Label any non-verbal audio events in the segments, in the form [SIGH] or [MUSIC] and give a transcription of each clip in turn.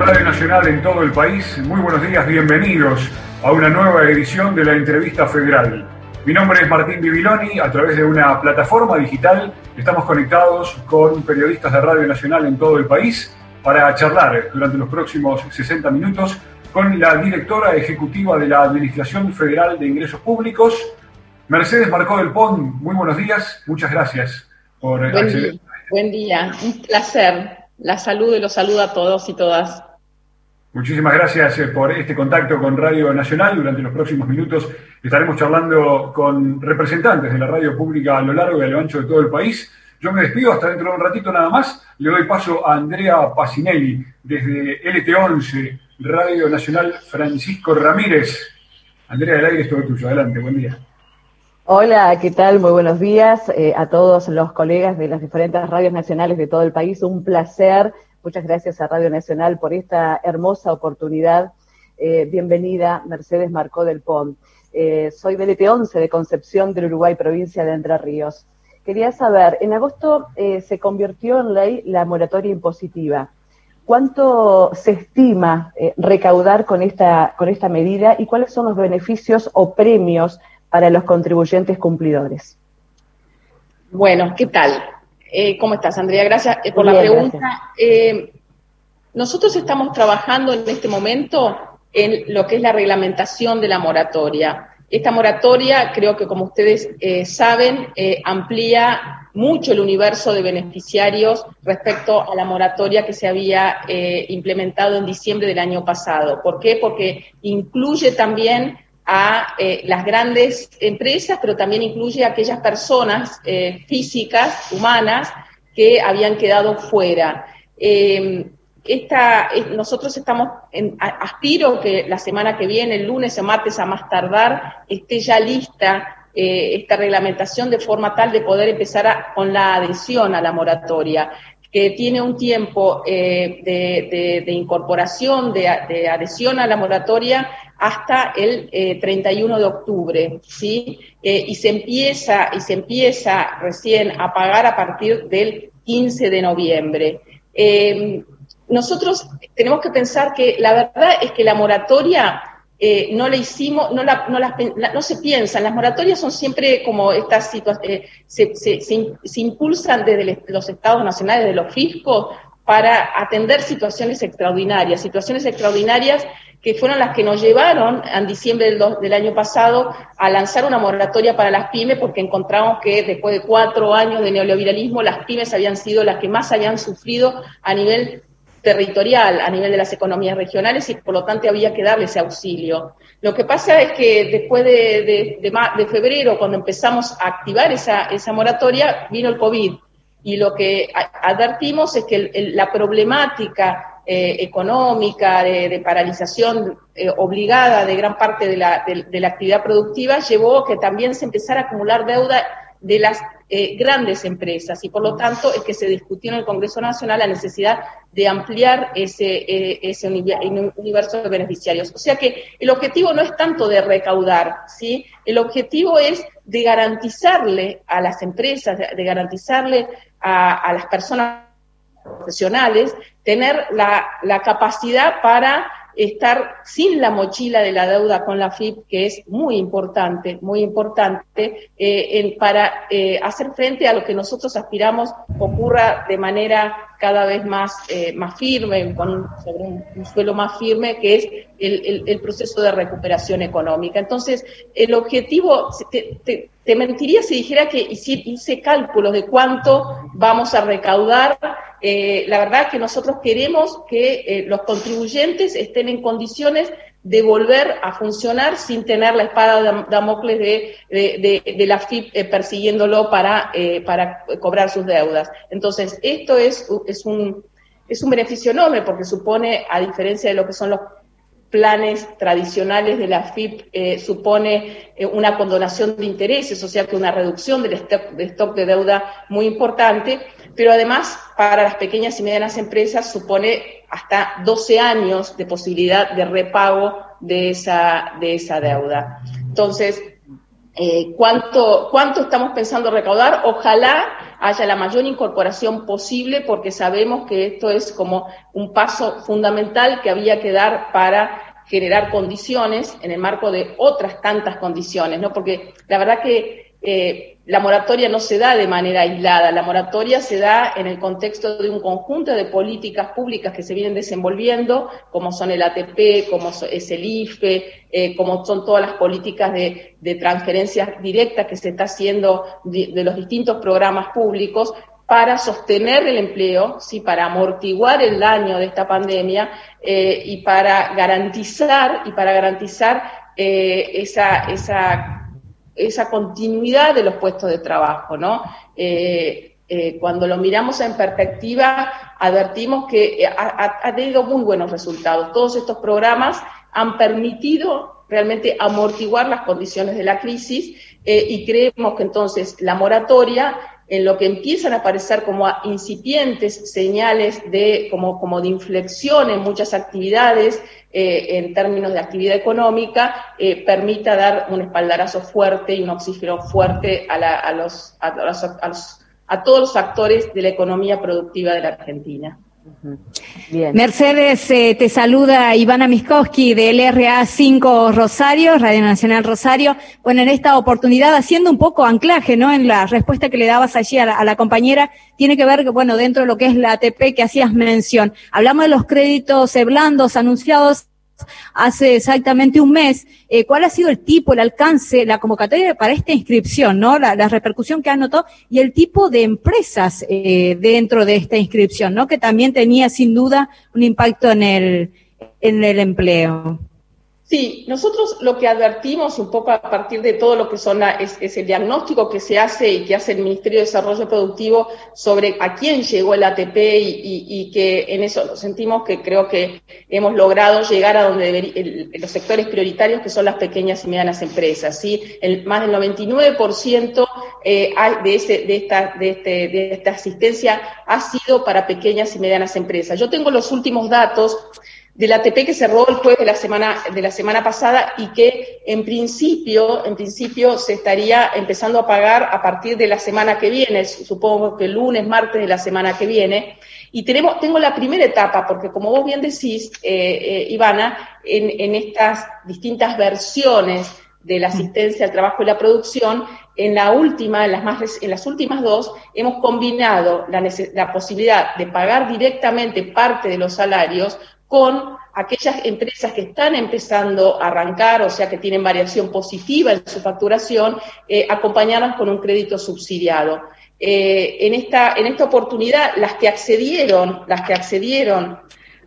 Radio Nacional en todo el país, muy buenos días, bienvenidos a una nueva edición de la entrevista federal. Mi nombre es Martín Bibiloni, a través de una plataforma digital estamos conectados con periodistas de Radio Nacional en todo el país para charlar durante los próximos 60 minutos con la directora ejecutiva de la Administración Federal de Ingresos Públicos, Mercedes Marcó del Pon. Muy buenos días, muchas gracias por buen. Día, buen día, un placer. La saludo y los saludo a todos y todas. Muchísimas gracias eh, por este contacto con Radio Nacional. Durante los próximos minutos estaremos charlando con representantes de la radio pública a lo largo y a lo ancho de todo el país. Yo me despido hasta dentro de un ratito nada más. Le doy paso a Andrea Pacinelli desde LT11, Radio Nacional Francisco Ramírez. Andrea, el aire es todo tuyo. Adelante, buen día. Hola, ¿qué tal? Muy buenos días eh, a todos los colegas de las diferentes radios nacionales de todo el país. Un placer. Muchas gracias a Radio Nacional por esta hermosa oportunidad. Eh, bienvenida, Mercedes Marcó del PON. Eh, soy del ET11 de Concepción del Uruguay, provincia de Entre Ríos. Quería saber, en agosto se convirtió en ley la moratoria impositiva. ¿Cuánto se estima recaudar con esta, con esta medida y cuáles son los beneficios o premios para los contribuyentes cumplidores. Bueno, ¿qué tal? Eh, ¿Cómo estás, Andrea? Gracias eh, por la pregunta. Eh, nosotros estamos trabajando en este momento en lo que es la reglamentación de la moratoria. Esta moratoria, creo que como ustedes saben, amplía mucho el universo de beneficiarios respecto a la moratoria que se había implementado en diciembre del año pasado. ¿Por qué? Porque incluye también a eh, las grandes empresas, pero también incluye a aquellas personas eh, físicas, humanas, que habían quedado fuera. Em, esta, nosotros estamos, en, aspiro que la semana que viene, el lunes o martes a más tardar, esté ya lista eh, esta reglamentación de forma tal de poder empezar con la adhesión a la moratoria que tiene un tiempo de, incorporación, de, de, adhesión a la moratoria hasta el 31 eh, de octubre, ¿sí? Eh, y se empieza, y se empieza recién a pagar a partir del 15 de noviembre. Eh, nosotros tenemos que pensar que la verdad es que la moratoria no la hicimos, no, la, no, no, se piensan, las moratorias son siempre como estas situaciones, se, se, se, impulsan desde los estados nacionales, de los fiscos, para atender situaciones extraordinarias, situaciones extraordinarias que fueron las que nos llevaron en diciembre del, año pasado a lanzar una moratoria para las pymes porque encontramos que después de cuatro años de neoliberalismo las pymes habían sido las que más habían sufrido a nivel territorial, a nivel de las economías regionales y por lo tanto había que darle ese auxilio. Lo que pasa es que después de, de, febrero, cuando empezamos a activar esa moratoria, vino el COVID y lo que advertimos es que la problemática eh, económica, de, paralización eh, obligada de gran parte de la, de, la, actividad productiva, llevó que también se empezara a acumular deuda de las eh, grandes empresas y por lo tanto es que se discutió en el Congreso Nacional la necesidad de ampliar ese, ese universo de beneficiarios. O sea que el objetivo no es tanto de recaudar, ¿sí? El objetivo es de garantizarle a las empresas, de, garantizarle a las personas profesionales, tener la, la capacidad para estar sin la mochila de la deuda con la FIP, que es muy importante, muy importante, eh, para eh, hacer frente a lo que nosotros aspiramos ocurra de manera cada vez más, eh, más firme, con sobre un, suelo más firme, que es el, el, proceso de recuperación económica. Entonces, el objetivo, te, mentiría si dijera que hice, hice cálculos de cuánto vamos a recaudar eh, la verdad que nosotros queremos que eh, los contribuyentes estén en condiciones de volver a funcionar sin tener la espada de Damocles de, de, la FIP eh, persiguiéndolo para, para cobrar sus deudas. Entonces, esto es, es, un, es un beneficio enorme porque supone, a diferencia de lo que son los planes tradicionales de la FIP eh, supone eh, una condonación de intereses, o sea que una reducción del stock, de stock de deuda muy importante, pero además para las pequeñas y medianas empresas supone hasta 12 años de posibilidad de repago de esa, de esa deuda. Entonces, eh, ¿cuánto, ¿cuánto estamos pensando recaudar? Ojalá haya la mayor incorporación posible porque sabemos que esto es como un paso fundamental que había que dar para generar condiciones en el marco de otras tantas condiciones, ¿no? Porque la verdad que eh, la moratoria no se da de manera aislada, la moratoria se da en el contexto de un conjunto de políticas públicas que se vienen desenvolviendo, como son el ATP, como es el IFE, eh, como son todas las políticas de, transferencias directas que se está haciendo de, los distintos programas públicos para sostener el empleo, sí, para amortiguar el daño de esta pandemia eh, y para garantizar y para garantizar esa esa continuidad de los puestos de trabajo, ¿no? Eh, eh, cuando lo miramos en perspectiva, advertimos que ha, tenido muy buenos resultados. Todos estos programas han permitido realmente amortiguar las condiciones de la crisis eh, y creemos que entonces la moratoria en lo que empiezan a aparecer como incipientes señales de, como, como de inflexión en muchas actividades, eh, en términos de actividad económica, eh, permita dar un espaldarazo fuerte y un oxígeno fuerte a, a, los, a, los, a todos los actores de la economía productiva de la Argentina. Mercedes, eh, te saluda Ivana Miskowski del LRA5 Rosario, Radio Nacional Rosario. Bueno, en esta oportunidad, haciendo un poco anclaje, ¿no? En la respuesta que le dabas allí a la, a la compañera, tiene que ver, bueno, dentro de lo que es la ATP que hacías mención. Hablamos de los créditos blandos anunciados hace exactamente un mes, eh, ¿cuál ha sido el tipo, el alcance, la convocatoria para esta inscripción, ¿no? La, repercusión que ha notado y el tipo de empresas eh, dentro de esta inscripción, ¿no? Que también tenía sin duda un impacto en el, en el empleo. Sí, nosotros lo que advertimos un poco a partir de todo lo que son es, el diagnóstico que se hace y que hace el Ministerio de Desarrollo Productivo sobre a quién llegó el ATP y, que en eso sentimos que creo que hemos logrado llegar a donde los sectores prioritarios que son las pequeñas y medianas empresas. ¿sí? El, más del 99% eh, de, ese, este, de esta asistencia ha sido para pequeñas y medianas empresas. Yo tengo los últimos datos del ATP que cerró el jueves de la semana, de la semana pasada y que en principio, en principio se estaría empezando a pagar a partir de la semana que viene, supongo que el lunes, martes de la semana que viene. Y tenemos, tengo la primera etapa, porque como vos bien decís, eh, eh, Ivana, en, estas distintas versiones de la asistencia al trabajo y la producción, en la última, en las, más, en las últimas dos, hemos combinado la, la posibilidad de pagar directamente parte de los salarios con aquellas empresas que están empezando a arrancar, o sea, que tienen variación positiva en su facturación, eh, acompañadas con un crédito subsidiado. Eh, en, esta, en esta oportunidad, las que accedieron, las que accedieron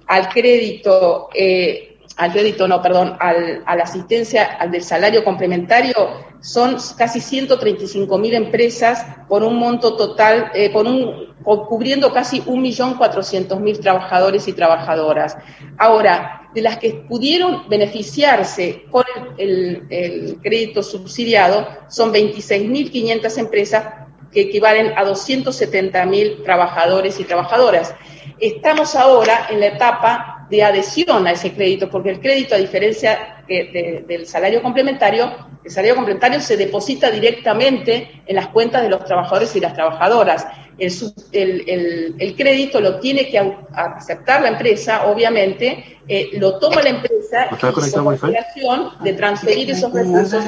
al crédito, eh, al crédito, no, perdón, al, a la asistencia al del salario complementario, son casi 135 mil empresas por un monto total, eh, por un, cubriendo casi 1.400.000 trabajadores y trabajadoras. Ahora, de las que pudieron beneficiarse con el, el crédito subsidiado, son 26.500 empresas que equivalen a 270.000 trabajadores y trabajadoras. Estamos ahora en la etapa de adhesión a ese crédito, porque el crédito, a diferencia del salario complementario, el salario complementario se deposita directamente en las cuentas de los trabajadores y las trabajadoras. El, crédito lo tiene que aceptar la empresa, obviamente, eh, lo toma la empresa y con obligación de transferir esos recursos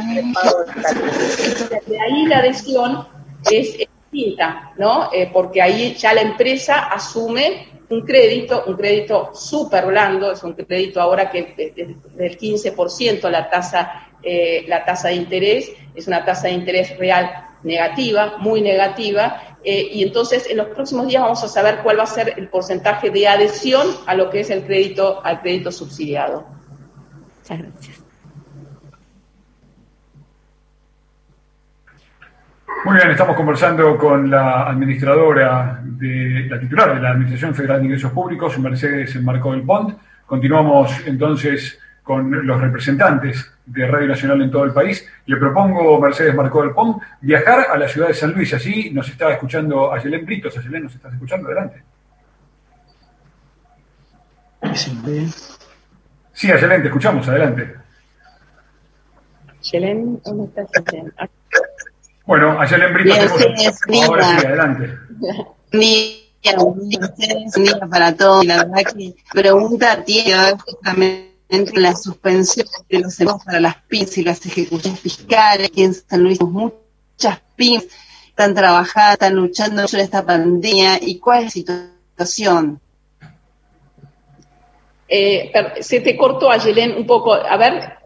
De ahí la adhesión es distinta, ¿no? Eh, porque ahí ya la empresa asume un crédito, un crédito súper blando, es un crédito ahora que es del 15% la tasa, eh, la tasa de interés, es una tasa de interés real negativa, muy negativa, eh, y entonces en los próximos días vamos a saber cuál va a ser el porcentaje de adhesión a lo que es el crédito, al crédito subsidiado. Muchas gracias. Muy bien, estamos conversando con la administradora, de la titular de la Administración Federal de Ingresos Públicos, Mercedes Marco del Pont. Continuamos entonces con los representantes de Radio Nacional en todo el país. Le propongo, Mercedes Marco del Pont, viajar a la ciudad de San Luis. Así nos está escuchando Ayelén Britos. Ayelén, ¿nos estás escuchando? Adelante. Sí, Ayelén, te escuchamos. Adelante. Ayelén, ¿dónde estás? Bueno, allá en Brito Ahora sí, adelante. [LAUGHS] Día para todos. La verdad que pregunta tiene justamente la suspensión de los seguros para las PINs y las ejecuciones fiscales. Aquí en San Luis muchas PINs están trabajando, están luchando en esta pandemia. ¿Y cuál es la situación? Eh, se te cortó, Ayelen, un poco. A ver.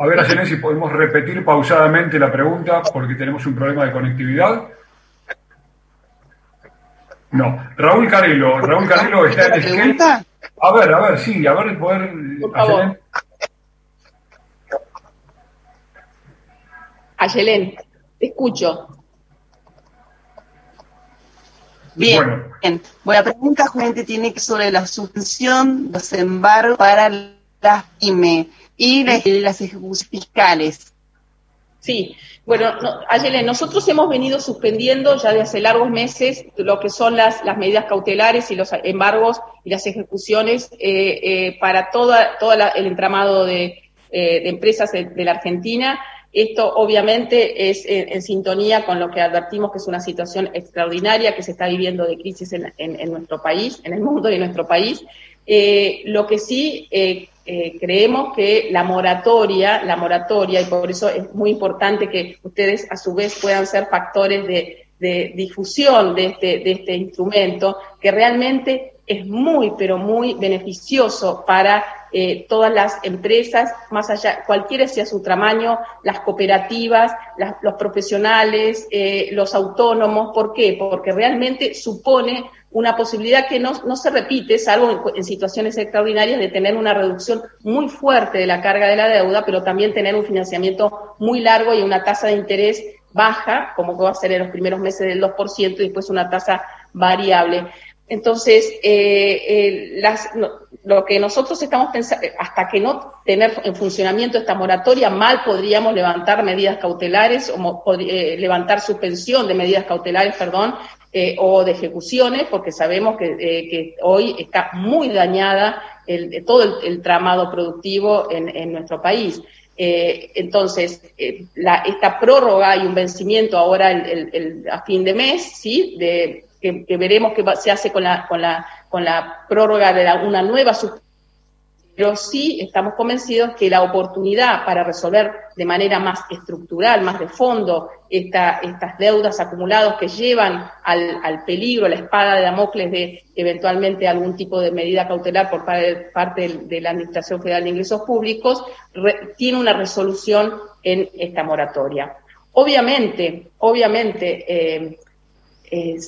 A ver, Ayelen, si podemos repetir pausadamente la pregunta, porque tenemos un problema de conectividad. No, Raúl Carelo, Raúl Carelo está en pregunta? A ver, a ver, sí, a ver, poder... Favor. Ayelen, te escucho. Bien, bien. Bueno, la pregunta justamente tiene que sobre la suspensión de los embargos para las PYME y las ejecuciones fiscales. Sí, bueno, no, nosotros hemos venido suspendiendo ya de hace largos meses lo que son las, las medidas cautelares y los embargos y las ejecuciones eh, eh, para toda, toda el entramado de, eh, empresas de, la Argentina. Esto obviamente es en, sintonía con lo que advertimos que es una situación extraordinaria que se está viviendo de crisis en, en nuestro país, en el mundo y en nuestro país. lo que sí eh, creemos que la moratoria, la moratoria, y por eso es muy importante que ustedes a su vez puedan ser factores de, difusión de este, de este instrumento, que realmente es muy, pero muy beneficioso para eh, todas las empresas, más allá, cualquiera sea su tamaño, las cooperativas, los profesionales, eh, los autónomos. ¿Por qué? Porque realmente supone una posibilidad que no, no se repite, salvo en, situaciones extraordinarias, de tener una reducción muy fuerte de la carga de la deuda, pero también tener un financiamiento muy largo y una tasa de interés baja, como va a ser en los primeros meses del 2% y después una tasa variable. Entonces, eh, eh, lo que nosotros estamos pensando, hasta que no tener en funcionamiento esta moratoria, mal podríamos levantar medidas cautelares o eh, levantar suspensión de medidas cautelares, perdón, eh, o de ejecuciones, porque sabemos que, eh, hoy está muy dañada el, todo el, tramado productivo en, en nuestro país. Eh, entonces, la, esta prórroga y un vencimiento ahora el, a fin de mes, ¿sí? De, que, que veremos qué se hace con la, con la, con la prórroga de una nueva suspensión pero sí estamos convencidos que la oportunidad para resolver de manera más estructural, más de fondo, esta, estas deudas acumuladas que llevan al, al, peligro, la espada de Damocles de eventualmente algún tipo de medida cautelar por parte de la Administración Federal de Ingresos Públicos, tiene una resolución en esta moratoria. Obviamente, obviamente, eh,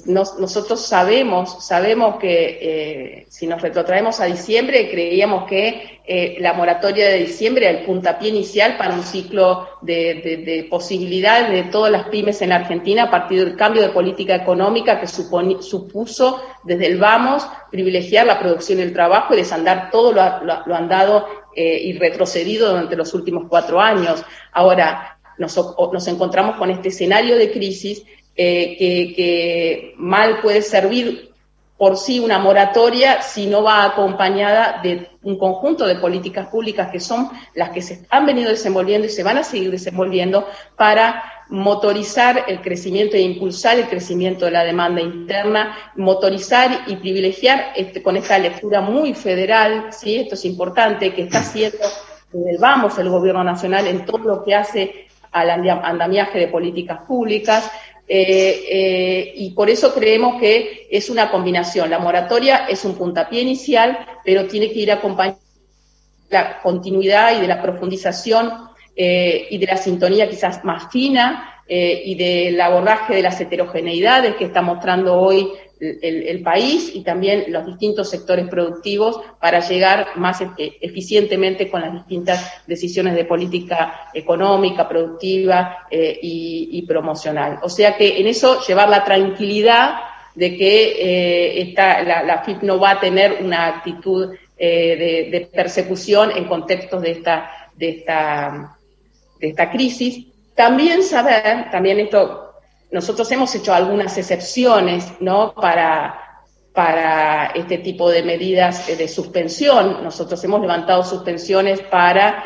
nosotros sabemos, sabemos que eh, si nos retrotraemos a diciembre, creíamos que eh, la moratoria de diciembre era el puntapié inicial para un ciclo de, posibilidades de todas las pymes en la Argentina a partir del cambio de política económica que supuso desde el vamos privilegiar la producción y el trabajo y desandar todo lo, andado eh, y retrocedido durante los últimos cuatro años. Ahora nos encontramos con este escenario de crisis eh, que, mal puede servir por sí una moratoria si no va acompañada de un conjunto de políticas públicas que son las que se han venido desenvolviendo y se van a seguir desenvolviendo para motorizar el crecimiento e impulsar el crecimiento de la demanda interna, motorizar y privilegiar este, con esta lectura muy federal, ¿sí? esto es importante, que está haciendo el vamos el gobierno nacional en todo lo que hace al andamiaje de políticas públicas, eh, eh, y por eso creemos que es una combinación. La moratoria es un puntapié inicial, pero tiene que ir acompañada de la continuidad y de la profundización eh, y de la sintonía quizás más fina y del abordaje de las heterogeneidades que está mostrando hoy el, país y también los distintos sectores productivos para llegar más eficientemente con las distintas decisiones de política económica, productiva eh, y, promocional. O sea que en eso llevar la tranquilidad de que eh, la, FIP no va a tener una actitud eh, de, persecución en contextos de esta, de esta, de esta crisis. También saber, también esto nosotros hemos hecho algunas excepciones, ¿no? Para, para este tipo de medidas de suspensión. Nosotros hemos levantado suspensiones para,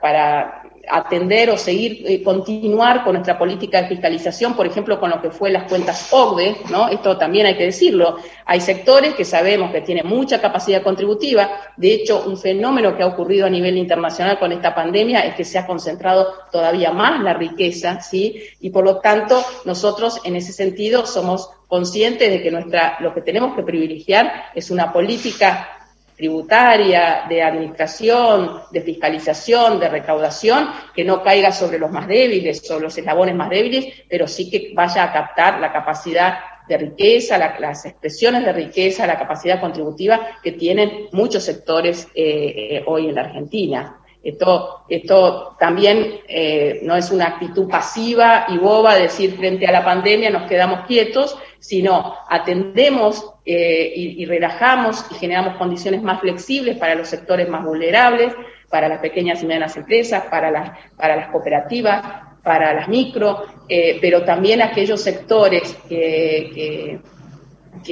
para atender o seguir, eh, continuar con nuestra política de fiscalización, por ejemplo, con lo que fue las cuentas OCDE, ¿no? Esto también hay que decirlo. Hay sectores que sabemos que tienen mucha capacidad contributiva. De hecho, un fenómeno que ha ocurrido a nivel internacional con esta pandemia es que se ha concentrado todavía más la riqueza, ¿sí? Y por lo tanto, nosotros en ese sentido somos conscientes de que nuestra, lo que tenemos que privilegiar es una política tributaria, de administración, de fiscalización, de recaudación, que no caiga sobre los más débiles o los eslabones más débiles, pero sí que vaya a captar la capacidad de riqueza, las expresiones de riqueza, la capacidad contributiva que tienen muchos sectores eh, hoy en la Argentina. Esto, esto también eh, no es una actitud pasiva y boba, decir frente a la pandemia nos quedamos quietos, sino atendemos eh, y, relajamos y generamos condiciones más flexibles para los sectores más vulnerables, para las pequeñas y medianas empresas, para las, para las cooperativas, para las micro, eh, pero también aquellos sectores que, que,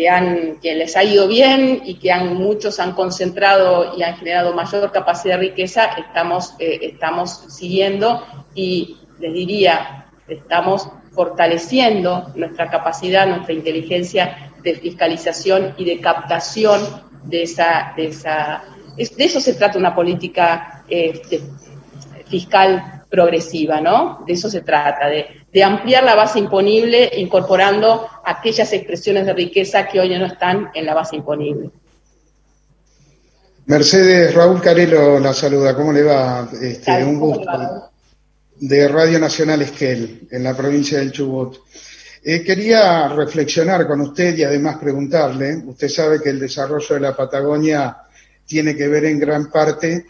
han, que les ha ido bien y que han, muchos han concentrado y han generado mayor capacidad de riqueza, estamos, eh, estamos siguiendo y les diría, estamos fortaleciendo nuestra capacidad, nuestra inteligencia de fiscalización y de captación de esa, de esa, de eso se trata una política eh, fiscal progresiva, ¿no? De eso se trata, de, de, ampliar la base imponible incorporando aquellas expresiones de riqueza que hoy no están en la base imponible. Mercedes, Raúl Carelo la saluda, ¿cómo le va? Este, un gusto de Radio Nacional Esquel, en la provincia del Chubut. Eh, quería reflexionar con usted y además preguntarle, usted sabe que el desarrollo de la Patagonia tiene que ver en gran parte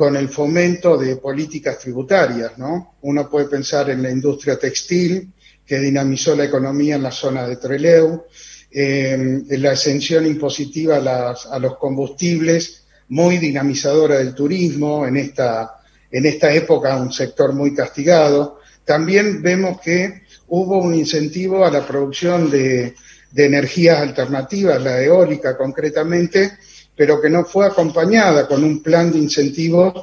con el fomento de políticas tributarias, ¿no? Uno puede pensar en la industria textil, que dinamizó la economía en la zona de Treleu, en la exención impositiva a, a los combustibles, muy dinamizadora del turismo en esta en esta época un sector muy castigado. También vemos que hubo un incentivo a la producción de, energías alternativas, la eólica concretamente, pero que no fue acompañada con un plan de incentivos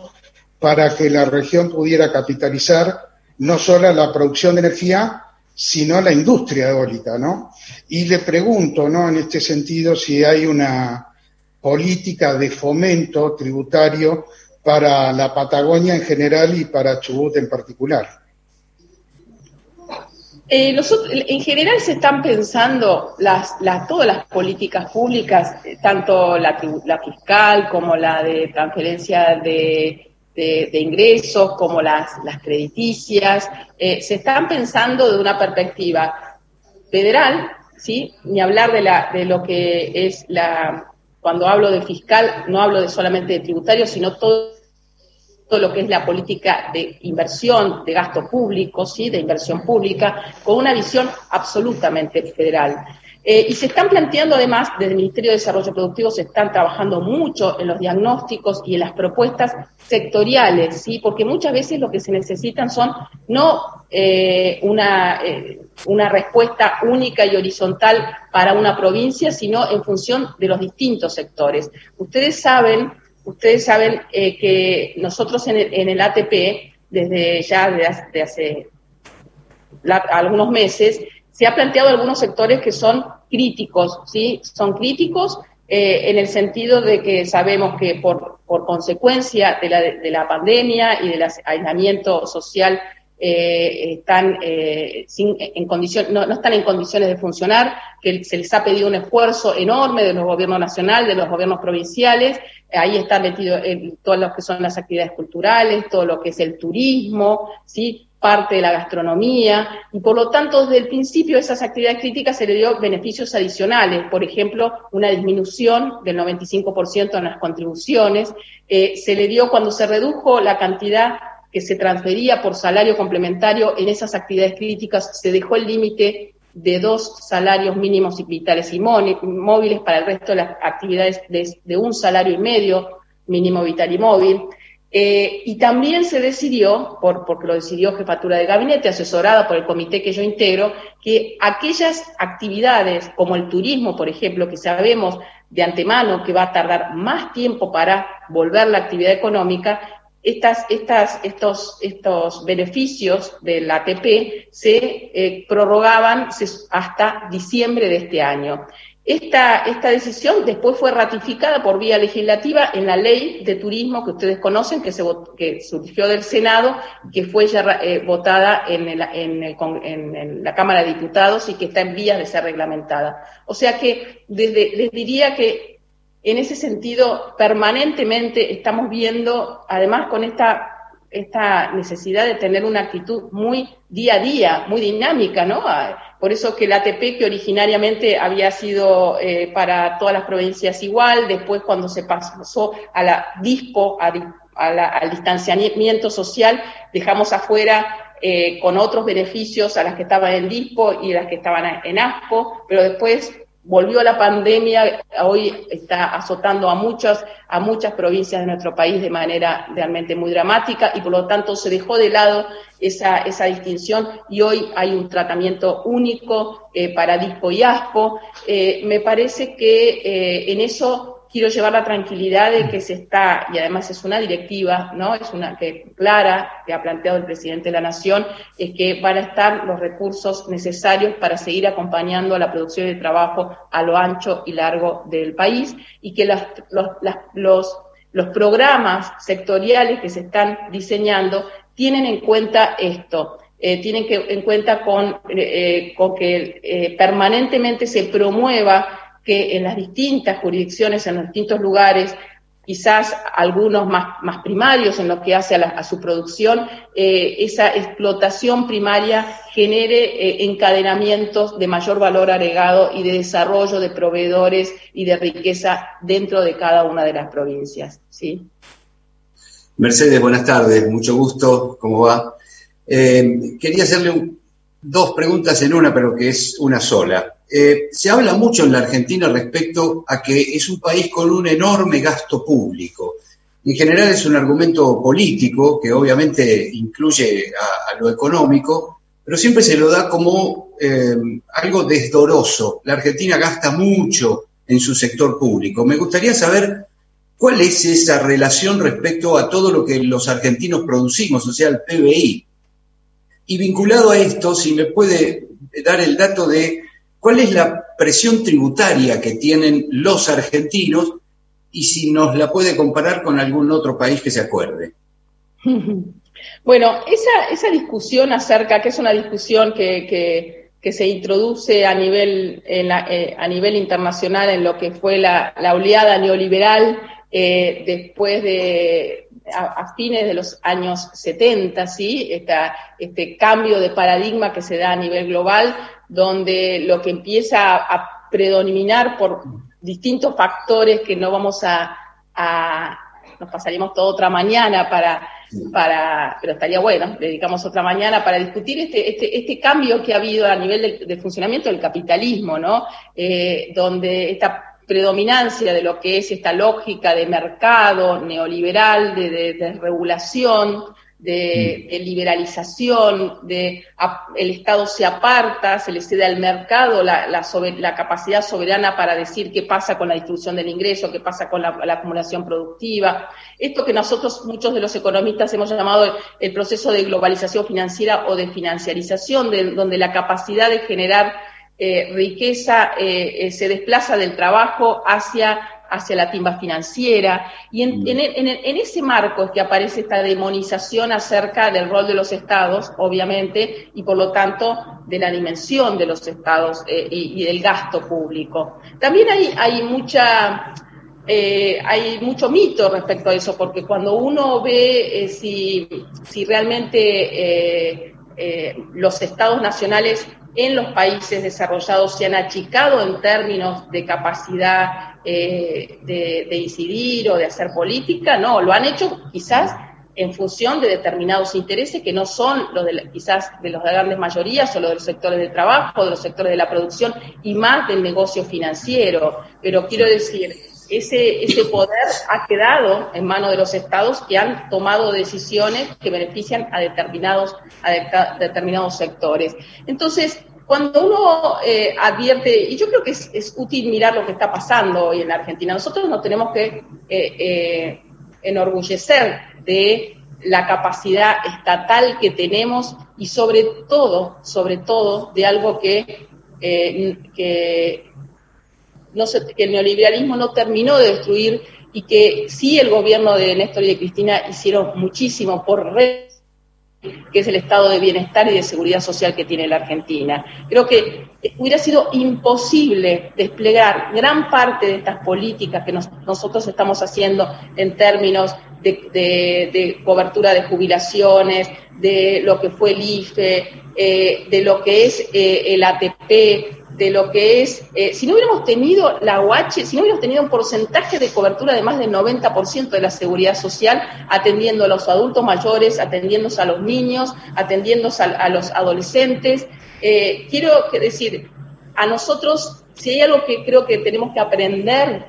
para que la región pudiera capitalizar no solo la producción de energía, sino la industria eólica, ¿no? Y le pregunto, ¿no? En este sentido, si hay una política de fomento tributario para la Patagonia en general y para Chubut en particular. Eh, en general se están pensando las, todas las políticas públicas, eh, tanto la, fiscal como la de transferencia de, ingresos, como las, crediticias, eh, se están pensando de una perspectiva federal, ¿sí? ni hablar de, la, de lo que es la, cuando hablo de fiscal, no hablo de solamente de tributario, sino todo todo lo que es la política de inversión, de gasto público, ¿sí? de inversión pública, con una visión absolutamente federal. Eh, y se están planteando además, desde el Ministerio de Desarrollo Productivo se están trabajando mucho en los diagnósticos y en las propuestas sectoriales, ¿sí? porque muchas veces lo que se necesitan son no eh, una, eh, una respuesta única y horizontal para una provincia, sino en función de los distintos sectores. Ustedes saben Ustedes saben eh, que nosotros en el, ATP, desde ya de hace, algunos meses, se ha planteado algunos sectores que son críticos, ¿sí? Son críticos eh, en el sentido de que sabemos que por, por consecuencia de la, de la pandemia y del aislamiento social eh, están eh, en condición, no, están en condiciones de funcionar, que se les ha pedido un esfuerzo enorme de los gobiernos nacionales, de los gobiernos provinciales, ahí están metidos en todo lo que son las actividades culturales, todo lo que es el turismo, ¿sí? parte de la gastronomía, y por lo tanto desde el principio esas actividades críticas se le dio beneficios adicionales, por ejemplo, una disminución del 95% en las contribuciones, eh, se le dio cuando se redujo la cantidad que se transfería por salario complementario en esas actividades críticas, se dejó el límite de dos salarios mínimos y vitales y móviles para el resto de las actividades de, un salario y medio mínimo vital y móvil. Eh, y también se decidió, por, porque lo decidió Jefatura de Gabinete, asesorada por el comité que yo integro, que aquellas actividades como el turismo, por ejemplo, que sabemos de antemano que va a tardar más tiempo para volver la actividad económica, estos, beneficios del ATP se eh, prorrogaban hasta diciembre de este año. Esta, decisión después fue ratificada por vía legislativa en la ley de turismo que ustedes conocen, que, surgió del Senado, que fue ya eh, votada en, en, la Cámara de Diputados y que está en vías de ser reglamentada. O sea que desde, les diría que en ese sentido permanentemente estamos viendo, además con esta esta necesidad de tener una actitud muy día a día, muy dinámica, ¿no? Ah, por eso que el ATP, que originariamente había sido eh, para todas las provincias igual, después cuando se pasó a la DISPO, al distanciamiento social, dejamos afuera eh, con otros beneficios a las que estaban en DISPO y las que estaban en ASPO, pero después volvió la pandemia, hoy está azotando a muchas, a muchas provincias de nuestro país de manera realmente muy dramática y por lo tanto se dejó de lado esa, esa distinción y hoy hay un tratamiento único eh, para DISPO y ASPO. Eh, me parece que eh, en eso quiero llevar la tranquilidad de que se está, y además es una directiva, ¿no? Es una que clara, que ha planteado el presidente de la Nación, es que van a estar los recursos necesarios para seguir acompañando a la producción de trabajo a lo ancho y largo del país y que los, los, los programas sectoriales que se están diseñando tienen en cuenta esto. Eh, tienen que en cuenta con, eh, con que eh, permanentemente se promueva que en las distintas jurisdicciones, en los distintos lugares, quizás algunos más, primarios en lo que hace a, su producción, eh, esa explotación primaria genere eh, encadenamientos de mayor valor agregado y de desarrollo de proveedores y de riqueza dentro de cada una de las provincias. ¿sí? Mercedes, buenas tardes, mucho gusto, ¿cómo va? Eh, quería hacerle dos preguntas en una, pero que es una sola. Eh, se habla mucho en la Argentina respecto a que es un país con un enorme gasto público. En general es un argumento político que obviamente incluye a, lo económico, pero siempre se lo da como eh, algo desdoroso. La Argentina gasta mucho en su sector público. Me gustaría saber cuál es esa relación respecto a todo lo que los argentinos producimos, o sea, el PBI. Y vinculado a esto, si me puede dar el dato de cuál es la presión tributaria que tienen los argentinos y si nos la puede comparar con algún otro país que se acuerde. [LAUGHS] Bueno, esa, esa discusión acerca, que es una discusión que, se introduce a nivel, eh, a nivel internacional en lo que fue la, oleada neoliberal eh, después de, a, fines de los años 70, ¿sí? este cambio de paradigma que se da a nivel global, donde lo que empieza a, predominar por distintos factores que no vamos a, nos pasaríamos toda otra mañana para, para, pero estaría bueno, dedicamos otra mañana para discutir este, este, este cambio que ha habido a nivel de, funcionamiento del capitalismo, ¿no? Eh, donde esta predominancia de lo que es esta lógica de mercado neoliberal, de, de regulación, de, mm. liberalización, de el Estado se aparta, se le cede al mercado la, la, capacidad soberana para decir qué pasa con la distribución del ingreso, qué pasa con la, acumulación productiva. Esto que nosotros, muchos de los economistas, hemos llamado el, proceso de globalización financiera o de financiarización, de, donde la capacidad de generar eh, riqueza eh, eh, se desplaza del trabajo hacia hacia la timba financiera. Y en, en, ese marco es que aparece esta demonización acerca del rol de los estados, obviamente, y por lo tanto de la dimensión de los estados eh, y, del gasto público. También hay, hay mucha... Eh, hay mucho mito respecto a eso, porque cuando uno ve eh, si, si, realmente los estados nacionales en los países desarrollados se han achicado en términos de capacidad eh, de, incidir o de hacer política, no, lo han hecho quizás en función de determinados intereses que no son los de quizás de las grandes mayorías o los de los sectores del trabajo, de los sectores de la producción y más del negocio financiero. Pero quiero decir, ese, ese poder ha quedado en manos de los estados que han tomado decisiones que benefician a determinados, a determinados sectores. Entonces, cuando uno eh, advierte, y yo creo que es, útil mirar lo que está pasando hoy en la Argentina, nosotros nos tenemos que eh, eh, enorgullecer de la capacidad estatal que tenemos y sobre todo, sobre todo, de algo que, que, que el neoliberalismo no terminó de destruir y que sí el gobierno de Néstor y de Cristina hicieron muchísimo por que es el estado de bienestar y de seguridad social que tiene la Argentina. Creo que hubiera sido imposible desplegar gran parte de estas políticas que nosotros estamos haciendo en términos de, cobertura de jubilaciones, de lo que fue el IFE, eh, de lo que es eh, el ATP, de lo que es, eh, si no hubiéramos tenido la UH, si no hubiéramos tenido un porcentaje de cobertura de más del 90% de la seguridad social, atendiendo a los adultos mayores, atendiendo a los niños, atendiendo a, los adolescentes, eh, quiero decir, a nosotros, si hay algo que creo que tenemos que aprender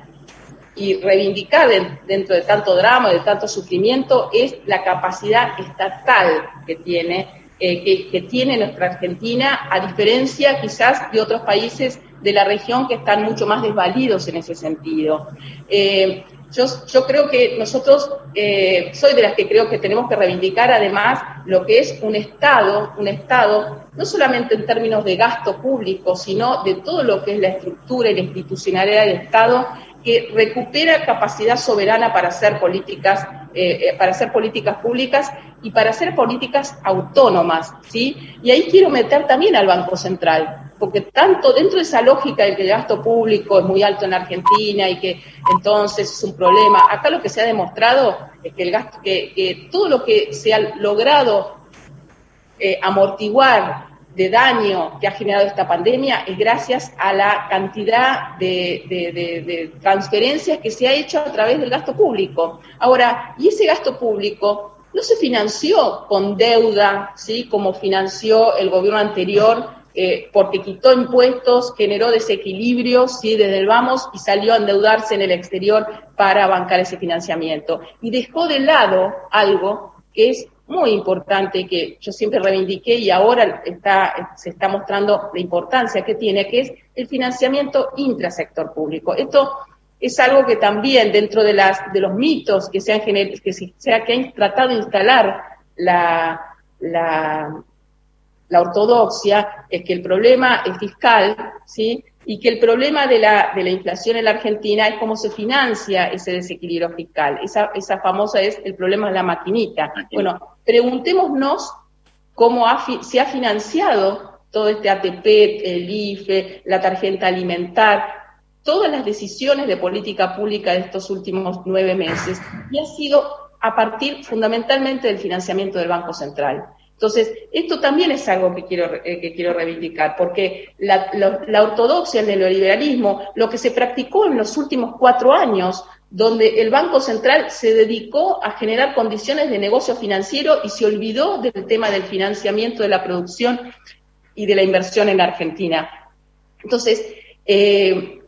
y reivindicar dentro de tanto drama, de tanto sufrimiento, es la capacidad estatal que tiene eh, que, tiene nuestra Argentina, a diferencia quizás de otros países de la región que están mucho más desvalidos en ese sentido. Eh, yo, creo que nosotros, eh, soy de las que creo que tenemos que reivindicar además lo que es un Estado, un Estado, no solamente en términos de gasto público, sino de todo lo que es la estructura y la institucionalidad del Estado, que recupera capacidad soberana para hacer políticas, para hacer políticas públicas y para hacer políticas autónomas, ¿sí? Y ahí quiero meter también al Banco Central, porque tanto dentro de esa lógica de que el gasto público es muy alto en Argentina y que entonces es un problema, acá lo que se ha demostrado es que el gasto, que, todo lo que se ha logrado eh, amortiguar de daño que ha generado esta pandemia es gracias a la cantidad de, de, transferencias que se ha hecho a través del gasto público. Ahora, y ese gasto público no se financió con deuda, ¿sí? como financió el gobierno anterior, eh, porque quitó impuestos, generó desequilibrios ¿sí? desde el vamos y salió a endeudarse en el exterior para bancar ese financiamiento. Y dejó de lado algo que es muy importante, que yo siempre reivindiqué y ahora está, se está mostrando la importancia que tiene, que es el financiamiento intrasector público. Esto es algo que también dentro de, las, de los mitos que se han, que se, que han tratado de instalar la, la, la, ortodoxia, es que el problema es fiscal, ¿sí? Y que el problema de la, de la inflación en la Argentina es cómo se financia ese desequilibrio fiscal. Esa, esa famosa es el problema de la maquinita. Bueno, preguntémonos cómo se ha financiado todo este ATP, el IFE, la tarjeta alimentar, todas las decisiones de política pública de estos últimos nueve meses y ha sido a partir fundamentalmente del financiamiento del Banco Central. Entonces, esto también es algo que quiero, eh, que quiero reivindicar, porque la, ortodoxia del neoliberalismo, lo que se practicó en los últimos cuatro años, donde el Banco Central se dedicó a generar condiciones de negocio financiero y se olvidó del tema del financiamiento de la producción y de la inversión en Argentina. Entonces, eh,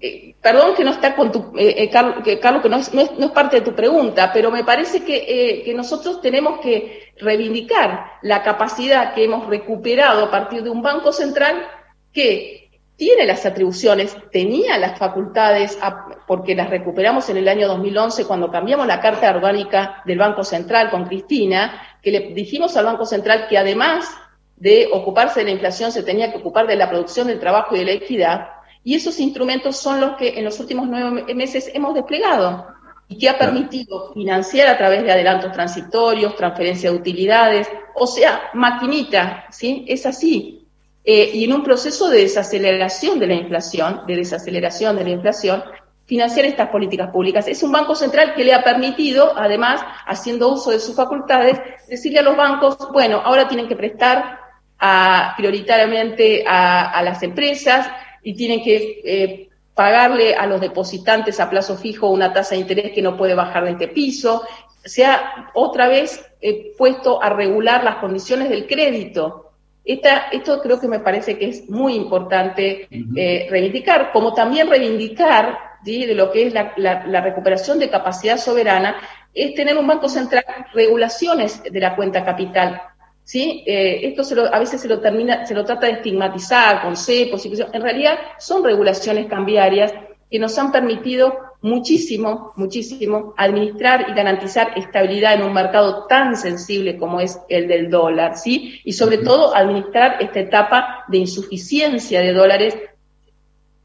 eh, perdón que no está con tu, eh, eh, Carlos, que, Carlos, que no es, no, es, parte de tu pregunta, pero me parece que, que nosotros tenemos que reivindicar la capacidad que hemos recuperado a partir de un Banco Central que tiene las atribuciones, tenía las facultades, porque las recuperamos en el año 2011 cuando cambiamos la Carta Orgánica del Banco Central con Cristina, que le dijimos al Banco Central que además de ocuparse de la inflación se tenía que ocupar de la producción del trabajo y de la equidad, y esos instrumentos son los que en los últimos nueve meses hemos desplegado y que ha permitido financiar a través de adelantos transitorios, transferencia de utilidades, o sea, maquinita, ¿sí? Es así. Eh, y en un proceso de desaceleración de la inflación, de desaceleración de la inflación, financiar estas políticas públicas. Es un banco central que le ha permitido, además, haciendo uso de sus facultades, decirle a los bancos, bueno, ahora tienen que prestar a, prioritariamente a, a las empresas, y tienen que eh, pagarle a los depositantes a plazo fijo una tasa de interés que no puede bajar de este piso. Se ha otra vez eh, puesto a regular las condiciones del crédito. Esta, esto creo que me parece que es muy importante eh, reivindicar, como también reivindicar de lo que es la, la, recuperación de capacidad soberana, es tener un Banco Central, regulaciones de la cuenta capital, ¿sí? Eh, esto se a veces se lo, termina, se lo trata de estigmatizar con cepos, y en realidad son regulaciones cambiarias que nos han permitido muchísimo, muchísimo administrar y garantizar estabilidad en un mercado tan sensible como es el del dólar, ¿sí? Y sobre todo administrar esta etapa de insuficiencia de dólares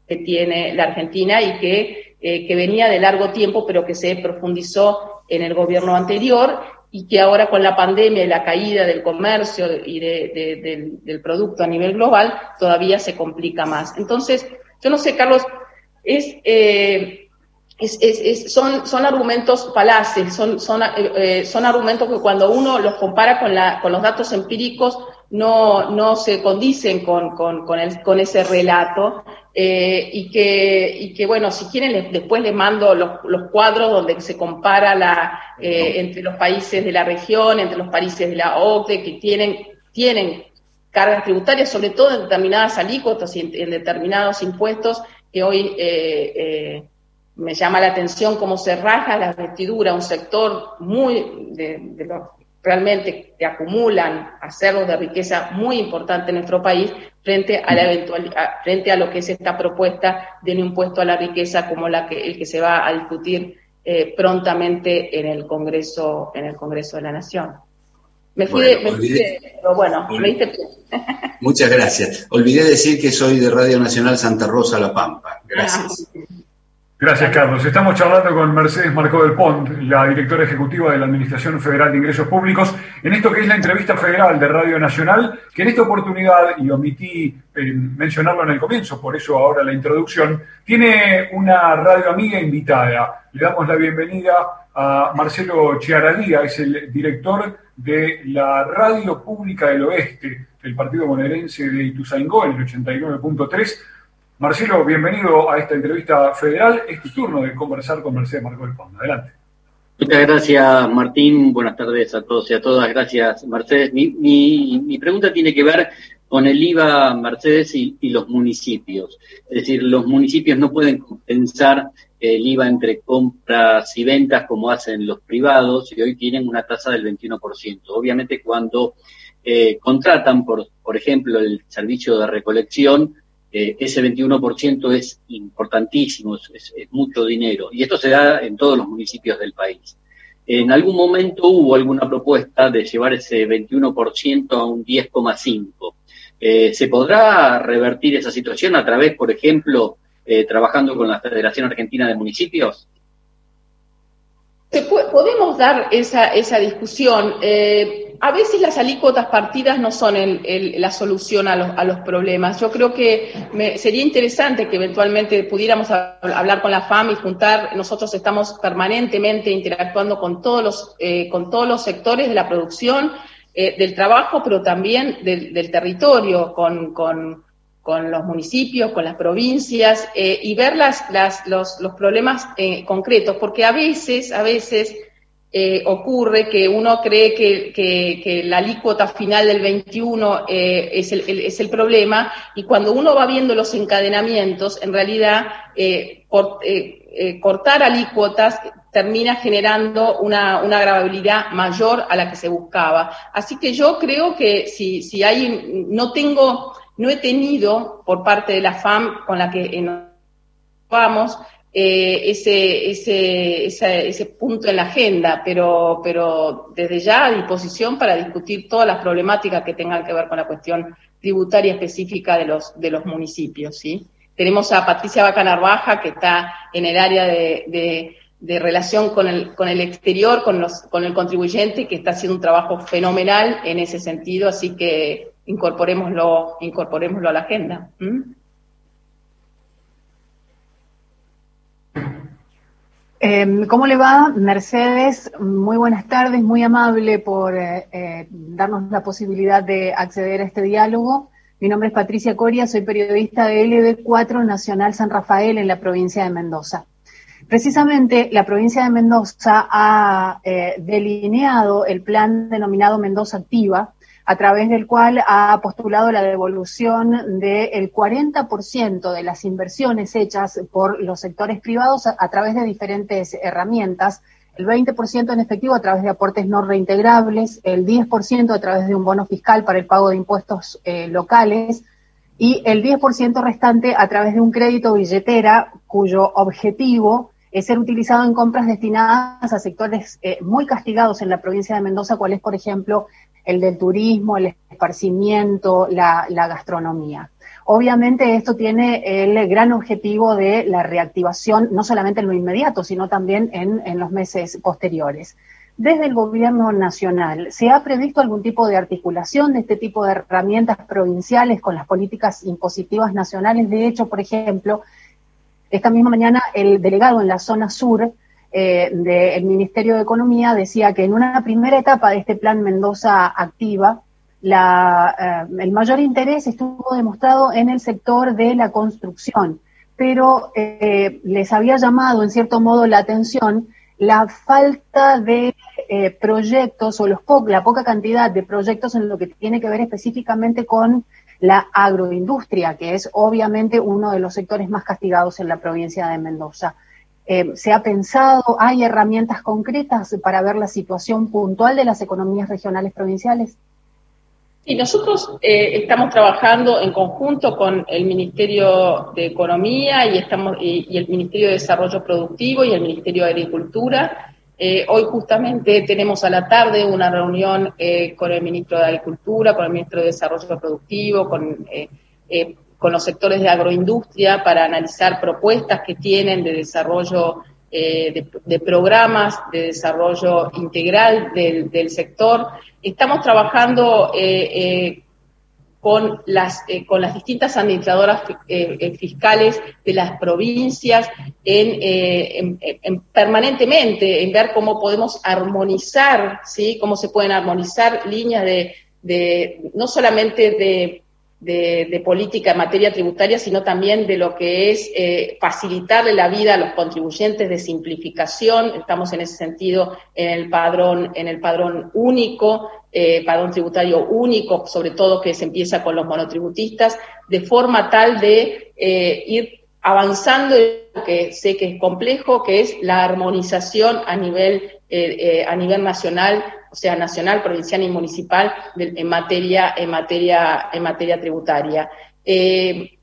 que tiene la Argentina y que, eh, que venía de largo tiempo, pero que se profundizó en el gobierno anterior y que ahora con la pandemia y la caída del comercio y del, producto a nivel global todavía se complica más. Entonces, yo no sé, Carlos, es, eh, son, son argumentos falaces, son, son, eh, son argumentos que cuando uno los compara con, la, con los datos empíricos no, no se condicen con, con, con, el, con ese relato eh, y, que, y que, bueno, si quieren después les mando los, los, cuadros donde se compara la, eh, entre los países de la región, entre los países de la OCDE, que tienen, tienen cargas tributarias, sobre todo en determinadas alícuotas y en, determinados impuestos, que hoy eh, eh, me llama la atención cómo se raja la vestidura, un sector muy de los realmente que acumulan acervos de riqueza muy importante en nuestro país frente a la eventual, frente a lo que es esta propuesta de un impuesto a la riqueza como la que el que se va a discutir eh, prontamente en el Congreso en el Congreso de la Nación. Me fui, bueno, pero bueno, me [LAUGHS] Muchas gracias. Olvidé decir que soy de Radio Nacional Santa Rosa La Pampa. Gracias. Ah, Gracias, Carlos. Estamos charlando con Mercedes Marcó del Pont, la directora ejecutiva de la Administración Federal de Ingresos Públicos, en esto que es la entrevista federal de Radio Nacional, que en esta oportunidad, y omití eh, mencionarlo en el comienzo, por eso ahora la introducción, tiene una radio amiga invitada. Le damos la bienvenida a Marcelo Chiaradía, es el director de la Radio Pública del Oeste, del Partido Bonaerense de Ituzaingó, en el 89.3 Marcelo, bienvenido a esta entrevista federal. Es tu turno de conversar con Mercedes Marco del Fondo. Adelante. Muchas gracias, Martín. Buenas tardes a todos y a todas. Gracias, Mercedes. Mi, pregunta tiene que ver con el IVA, Mercedes, y, los municipios. Es decir, los municipios no pueden compensar el IVA entre compras y ventas como hacen los privados y hoy tienen una tasa del 21%. Obviamente cuando eh, contratan, por, por ejemplo, el servicio de recolección, eh, ese 21% es importantísimo, es, mucho dinero. Y esto se da en todos los municipios del país. En algún momento hubo alguna propuesta de llevar ese 21% a un 10,5%. Eh, ¿Se podrá revertir esa situación a través, por ejemplo, eh, trabajando con la Federación Argentina de Municipios? podemos dar esa, esa discusión. Eh, a veces las alícuotas partidas no son la solución a los, a los, problemas. Yo creo que sería interesante que eventualmente pudiéramos hablar con la FAM y juntar. Nosotros estamos permanentemente interactuando con todos los, eh, con todos los sectores de la producción, eh, del trabajo, pero también del, territorio, con, los municipios, con las provincias, eh, y ver las, las, los, los, problemas eh, concretos, porque a veces, a veces eh, ocurre que uno cree que, que, la alícuota final del 21 es el, es, el, problema, y cuando uno va viendo los encadenamientos, en realidad por, cortar alícuotas termina generando una, una agravabilidad mayor a la que se buscaba. Así que yo creo que si, si hay, no tengo no he tenido por parte de la FAM con la que vamos eh, ese, ese, ese, punto en la agenda, pero, pero desde ya a disposición para discutir todas las problemáticas que tengan que ver con la cuestión tributaria específica de los, de los municipios. ¿sí? Tenemos a Patricia Bacanarbaja, que está en el área de, de, relación con el, con el exterior, con, los, con el contribuyente, que está haciendo un trabajo fenomenal en ese sentido, así que incorporémoslo, incorporémoslo a la agenda. Em, ¿Cómo le va, Mercedes? Muy buenas tardes, muy amable por eh, eh, darnos la posibilidad de acceder a este diálogo. Mi nombre es Patricia Coria, soy periodista de LB4 Nacional San Rafael en la provincia de Mendoza. Precisamente la provincia de Mendoza ha eh, delineado el plan denominado Mendoza Activa, a través del cual ha postulado la devolución del 40% de las inversiones hechas por los sectores privados a, través de diferentes herramientas, el 20% en efectivo a través de aportes no reintegrables, el 10% a través de un bono fiscal para el pago de impuestos eh, locales y el 10% restante a través de un crédito billetera cuyo objetivo ser utilizado en compras destinadas a sectores muy castigados en la provincia de Mendoza, cual es, por ejemplo, el del turismo, el esparcimiento, la, gastronomía. Obviamente esto tiene el gran objetivo de la reactivación, no solamente en lo inmediato, sino también en, los meses posteriores. Desde el gobierno nacional, ¿se ha previsto algún tipo de articulación de este tipo de herramientas provinciales con las políticas impositivas nacionales? De hecho, por ejemplo, esta misma mañana el delegado en la zona sur eh, del Ministerio de Economía decía que en una primera etapa de este plan Mendoza Activa, la, eh, el mayor interés estuvo demostrado en el sector de la construcción, pero eh, les había llamado en cierto modo la atención la falta de proyectos o la poca cantidad de proyectos en lo que tiene que ver específicamente con la agroindustria, que es obviamente uno de los sectores más castigados en la provincia de Mendoza. Eh, ¿Se ha pensado, hay herramientas concretas para ver la situación puntual de las economías regionales provinciales? Y nosotros eh, estamos trabajando en conjunto con el Ministerio de Economía y, estamos, y, el Ministerio de Desarrollo Productivo y el Ministerio de Agricultura. Eh, hoy justamente tenemos a la tarde una reunión con el Ministro de Agricultura, con el Ministro de Desarrollo Productivo, con con los sectores de agroindustria para analizar propuestas que tienen de desarrollo eh, de, programas de desarrollo integral del, sector. Estamos trabajando eh, eh, con, las, con las distintas administradoras fiscales de las provincias en, permanentemente en ver cómo podemos armonizar, ¿sí? cómo se pueden armonizar líneas de, no solamente de de, política en materia tributaria, sino también de lo que es eh, facilitarle la vida a los contribuyentes de simplificación. Estamos en ese sentido en el padrón, en el padrón único, eh, padrón tributario único, sobre todo que se empieza con los monotributistas, de forma tal de eh, ir avanzando en lo que sé que es complejo, que es la armonización a nivel, a nivel nacional o sea, nacional, provincial y municipal en materia, en materia, en materia tributaria. Eh,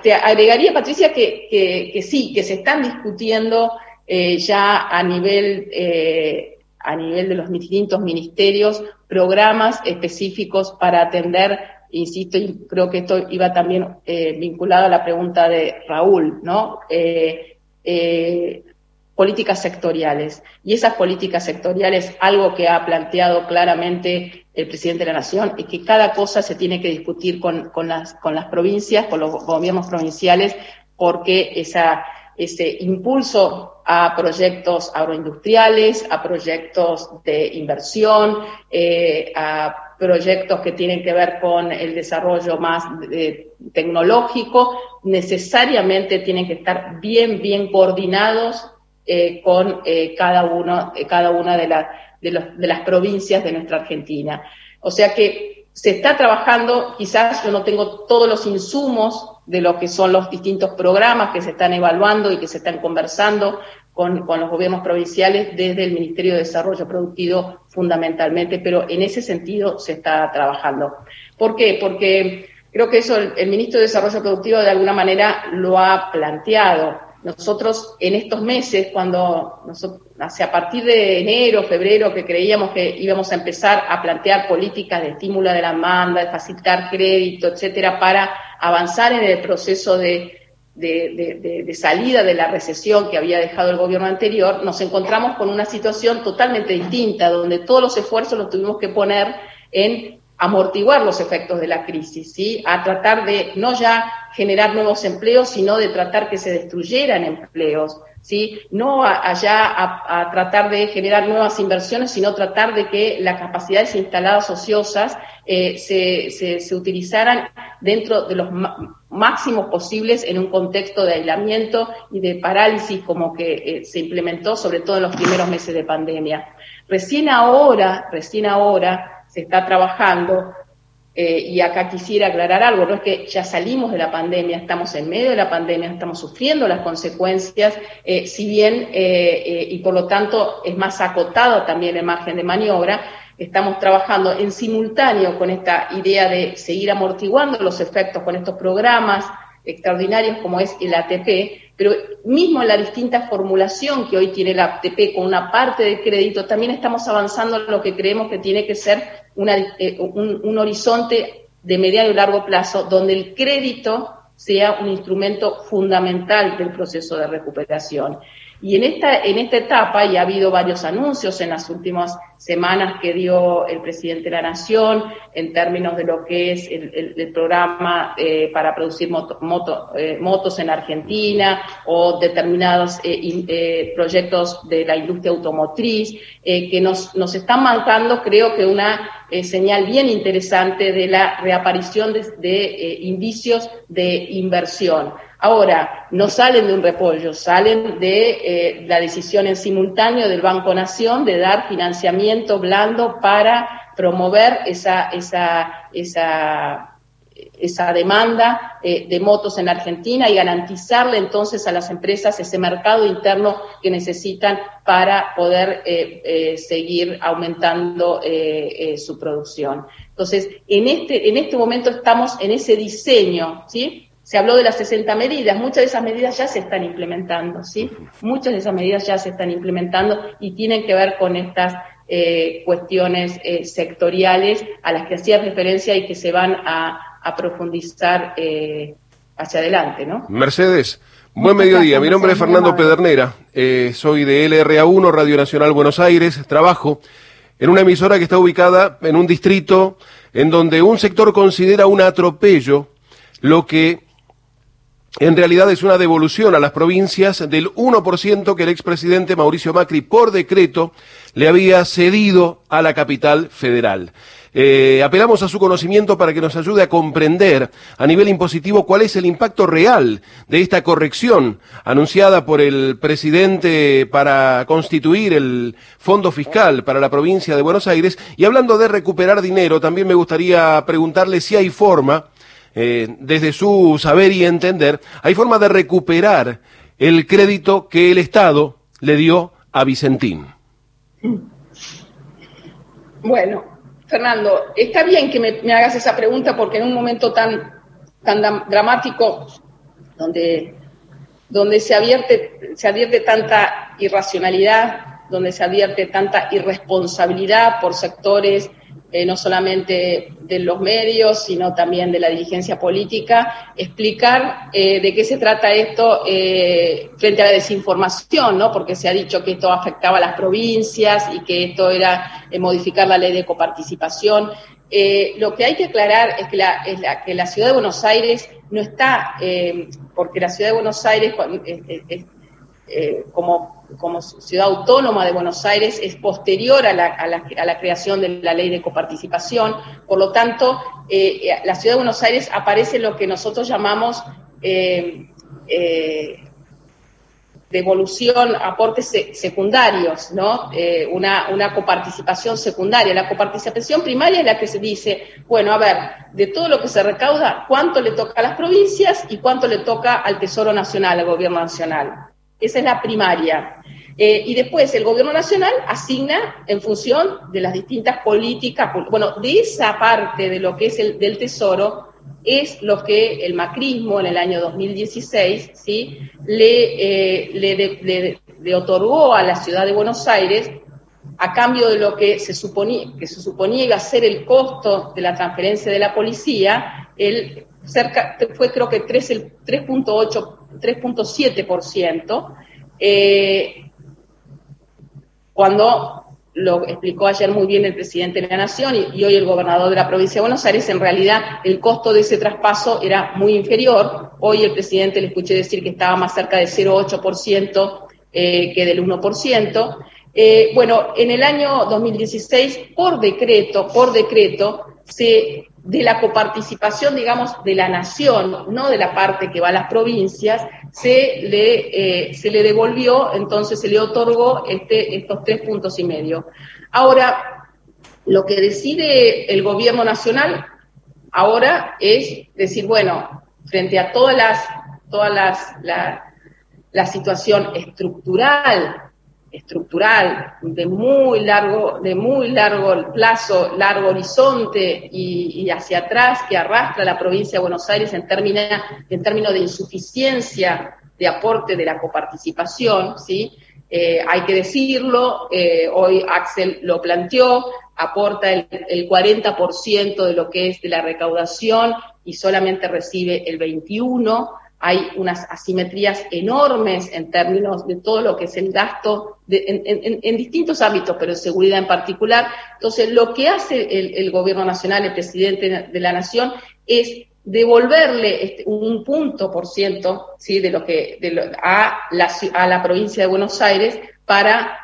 te agregaría, Patricia, que, que, sí, que se están discutiendo eh, ya a nivel, eh, a nivel de los distintos ministerios programas específicos para atender, insisto, y creo que esto iba también vinculado a la pregunta de Raúl, ¿no? políticas sectoriales. Y esas políticas sectoriales, algo que ha planteado claramente el presidente de la Nación, es que cada cosa se tiene que discutir con, con, las, con las provincias, con los gobiernos provinciales, porque ese impulso a proyectos agroindustriales, a proyectos de inversión, eh, a proyectos que tienen que ver con el desarrollo más eh, tecnológico, necesariamente tienen que estar bien, bien coordinados eh, con eh, cada, uno, cada una de, las provincias de nuestra Argentina. O sea que se está trabajando, quizás yo no tengo todos los insumos de lo que son los distintos programas que se están evaluando y que se están conversando con, con, los gobiernos provinciales desde el Ministerio de Desarrollo Productivo fundamentalmente, pero en ese sentido se está trabajando. ¿Por qué? Porque creo que eso el, Ministro de Desarrollo Productivo de alguna manera lo ha planteado nosotros en estos meses, cuando hacia a partir de enero, febrero, que creíamos que íbamos a empezar a plantear políticas de estímulo de la demanda, de facilitar crédito, etcétera, para avanzar en el proceso de, de, salida de la recesión que había dejado el gobierno anterior, nos encontramos con una situación totalmente distinta, donde todos los esfuerzos los tuvimos que poner en amortiguar los efectos de la crisis, ¿sí? A tratar de no ya generar nuevos empleos, sino de tratar que se destruyeran empleos, ¿sí? No allá a, tratar de generar nuevas inversiones, sino tratar de que las capacidades instaladas ociosas eh, se, se, utilizaran dentro de los máximos posibles en un contexto de aislamiento y de parálisis como que eh, se implementó sobre todo en los primeros meses de pandemia. Recién ahora, recién ahora, se está trabajando, eh, y acá quisiera aclarar algo, no es que ya salimos de la pandemia, estamos en medio de la pandemia, estamos sufriendo las consecuencias, eh, si bien, y por lo tanto es más acotado también el margen de maniobra, estamos trabajando en simultáneo con esta idea de seguir amortiguando los efectos con estos programas extraordinarios como es el ATP, pero mismo en la distinta formulación que hoy tiene el ATP con una parte de crédito, también estamos avanzando en lo que creemos que tiene que ser eh, un, un horizonte de mediano y largo plazo, donde el crédito sea un instrumento fundamental del proceso de recuperación. Y en esta, en esta etapa, y ha habido varios anuncios en las últimas semanas que dio el presidente de la Nación en términos de lo que es el, programa eh, para producir eh, motos en Argentina o determinados eh, proyectos de la industria automotriz, que nos, nos están marcando, creo que una señal bien interesante de la reaparición de indicios de inversión. Ahora, no salen de un repollo, salen de eh, la decisión en simultáneo del Banco Nación de dar financiamiento blando para promover esa, demanda eh, de motos en Argentina y garantizarle entonces a las empresas ese mercado interno que necesitan para poder eh, seguir aumentando su producción. Entonces, en este, en este momento estamos en ese diseño, ¿sí? Se habló de las 60 medidas, muchas de esas medidas ya se están implementando, ¿sí? Muchas de esas medidas ya se están implementando y tienen que ver con estas eh, cuestiones eh, sectoriales a las que hacía referencia y que se van a, profundizar eh, hacia adelante, ¿no? Mercedes. Buen mediodía, mi nombre es Fernando Pedernera, soy de LRA1, Radio Nacional Buenos Aires, trabajo en una emisora que está ubicada en un distrito en donde un sector considera un atropello lo que en realidad es una devolución a las provincias del 1% que el expresidente Mauricio Macri por decreto le había cedido a la capital federal. Eh, apelamos a su conocimiento para que nos ayude a comprender a nivel impositivo cuál es el impacto real de esta corrección anunciada por el presidente para constituir el fondo fiscal para la provincia de Buenos Aires. Y hablando de recuperar dinero, también me gustaría preguntarle si hay forma eh, desde su saber y entender, hay forma de recuperar el crédito que el Estado le dio a Vicentín. Bueno, Fernando, está bien que me, hagas esa pregunta porque en un momento tan, tan dramático, donde, donde se, advierte, se advierte tanta irracionalidad, donde se advierte tanta irresponsabilidad por sectores eh, no solamente de los medios, sino también de la dirigencia política, explicar eh, de qué se trata esto eh, frente a la desinformación, ¿no? Porque se ha dicho que esto afectaba a las provincias y que esto era modificar la ley de coparticipación. lo que hay que aclarar es que la, es la, que la ciudad de Buenos Aires no está, porque la ciudad de Buenos Aires, como como ciudad autónoma de Buenos Aires es posterior a la, creación de la ley de coparticipación. Por lo tanto, eh, eh, la ciudad de Buenos Aires aparece lo que nosotros llamamos eh, devolución, aportes secundarios, ¿no? una, una coparticipación secundaria. La coparticipación primaria es la que se dice, bueno, a ver, de todo lo que se recauda, ¿cuánto le toca a las provincias y cuánto le toca al Tesoro Nacional, al Gobierno Nacional? Esa es la primaria. Eh, y después el gobierno nacional asigna en función de las distintas políticas, bueno, de esa parte de lo que es el del tesoro es lo que el macrismo en el año 2016 ¿sí? le, eh, le, otorgó a la ciudad de Buenos Aires a cambio de lo que se suponía, que se suponía iba a ser el costo de la transferencia de la policía, el cerca, fue creo que 3.8, 3.7%, eh, cuando lo explicó ayer muy bien el presidente de la Nación y, hoy el gobernador de la provincia de Buenos Aires, en realidad el costo de ese traspaso era muy inferior. Hoy el presidente le escuché decir que estaba más cerca del 0,8% eh, que del 1%. Eh, bueno, en el año 2016, por decreto, por decreto, se de la coparticipación, digamos, de la nación, no de la parte que va a las provincias, se le, eh, se le devolvió, entonces se le otorgó este, estos tres puntos y medio. Ahora, lo que decide el gobierno nacional ahora es decir, bueno, frente a todas las, todas las, la, la situación estructural estructural de muy largo, de muy largo plazo, largo horizonte y, hacia atrás que arrastra la provincia de Buenos Aires en, en términos de insuficiencia de aporte de la coparticipación, ¿sí? Eh, hay que decirlo, eh, hoy Axel lo planteó, aporta el, el 40% de lo que es de la recaudación y solamente recibe el 21%, hay unas asimetrías enormes en términos de todo lo que es el gasto en, distintos ámbitos, pero en seguridad en particular. Entonces, lo que hace el, gobierno nacional, el presidente de la nación, es devolverle este, un punto por ciento ¿sí? de lo que a, la, provincia de Buenos Aires para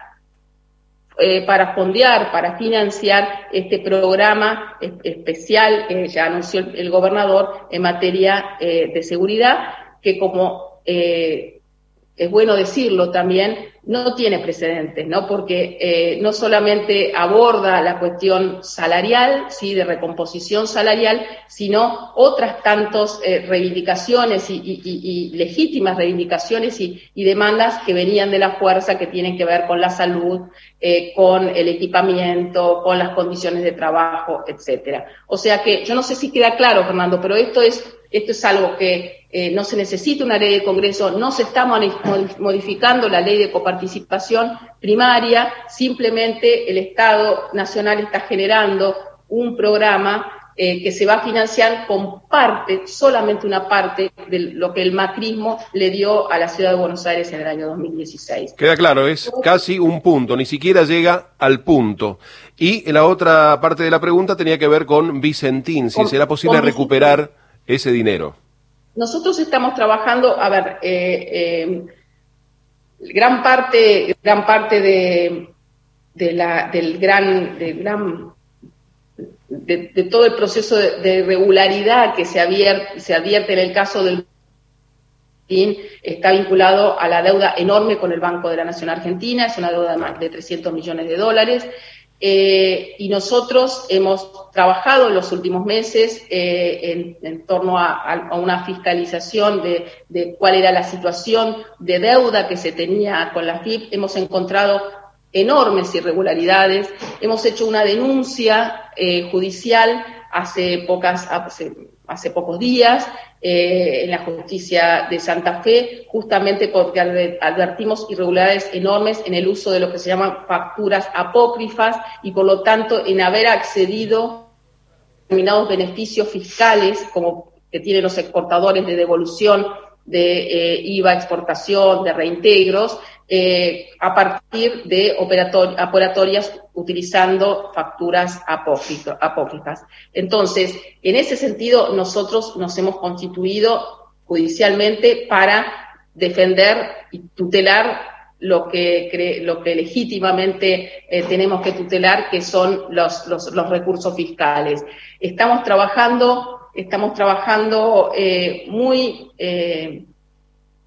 eh, para fondear, para financiar este programa especial que ya anunció el, gobernador en materia eh, de seguridad, que como eh, es bueno decirlo también, no tiene precedentes, ¿no? Porque eh, no solamente aborda la cuestión salarial, sí, de recomposición salarial, sino otras tantas eh, reivindicaciones y, legítimas reivindicaciones y, demandas que venían de la fuerza que tienen que ver con la salud, con el equipamiento, con las condiciones de trabajo, etcétera. O sea que yo no sé si queda claro, Fernando, pero esto es esto es algo que eh, no se necesita una ley de Congreso, no se está modificando la ley de coparticipación primaria, simplemente el Estado Nacional está generando un programa eh, que se va a financiar con parte, solamente una parte de lo que el macrismo le dio a la ciudad de Buenos Aires en el año 2016. Queda claro, es casi un punto, ni siquiera llega al punto. Y la otra parte de la pregunta tenía que ver con Vicentín, si será posible recuperar ese dinero? Nosotros estamos trabajando, a ver, eh, eh, gran parte, gran parte de, la, del gran, del gran de, todo el proceso de, regularidad que se se advierte en el caso del está vinculado a la deuda enorme con el Banco de la Nación Argentina, es una deuda de más de 300 millones de dólares, eh, y nosotros hemos trabajado en los últimos meses eh, en, torno a, una fiscalización de, cuál era la situación de deuda que se tenía con la FIP. Hemos encontrado enormes irregularidades. Hemos hecho una denuncia eh, judicial hace, pocas, hace pocos días eh, en la justicia de Santa Fe, justamente porque advertimos irregularidades enormes en el uso de lo que se llaman facturas apócrifas y por lo tanto en haber accedido a determinados beneficios fiscales como que tienen los exportadores de devolución de eh, IVA, exportación, de reintegros, eh, a partir de operatorias utilizando facturas apócrifas. Entonces, en ese sentido, nosotros nos hemos constituido judicialmente para defender y tutelar lo que, lo que legítimamente eh, tenemos que tutelar, que son los, los, recursos fiscales. Estamos trabajando, estamos trabajando eh, muy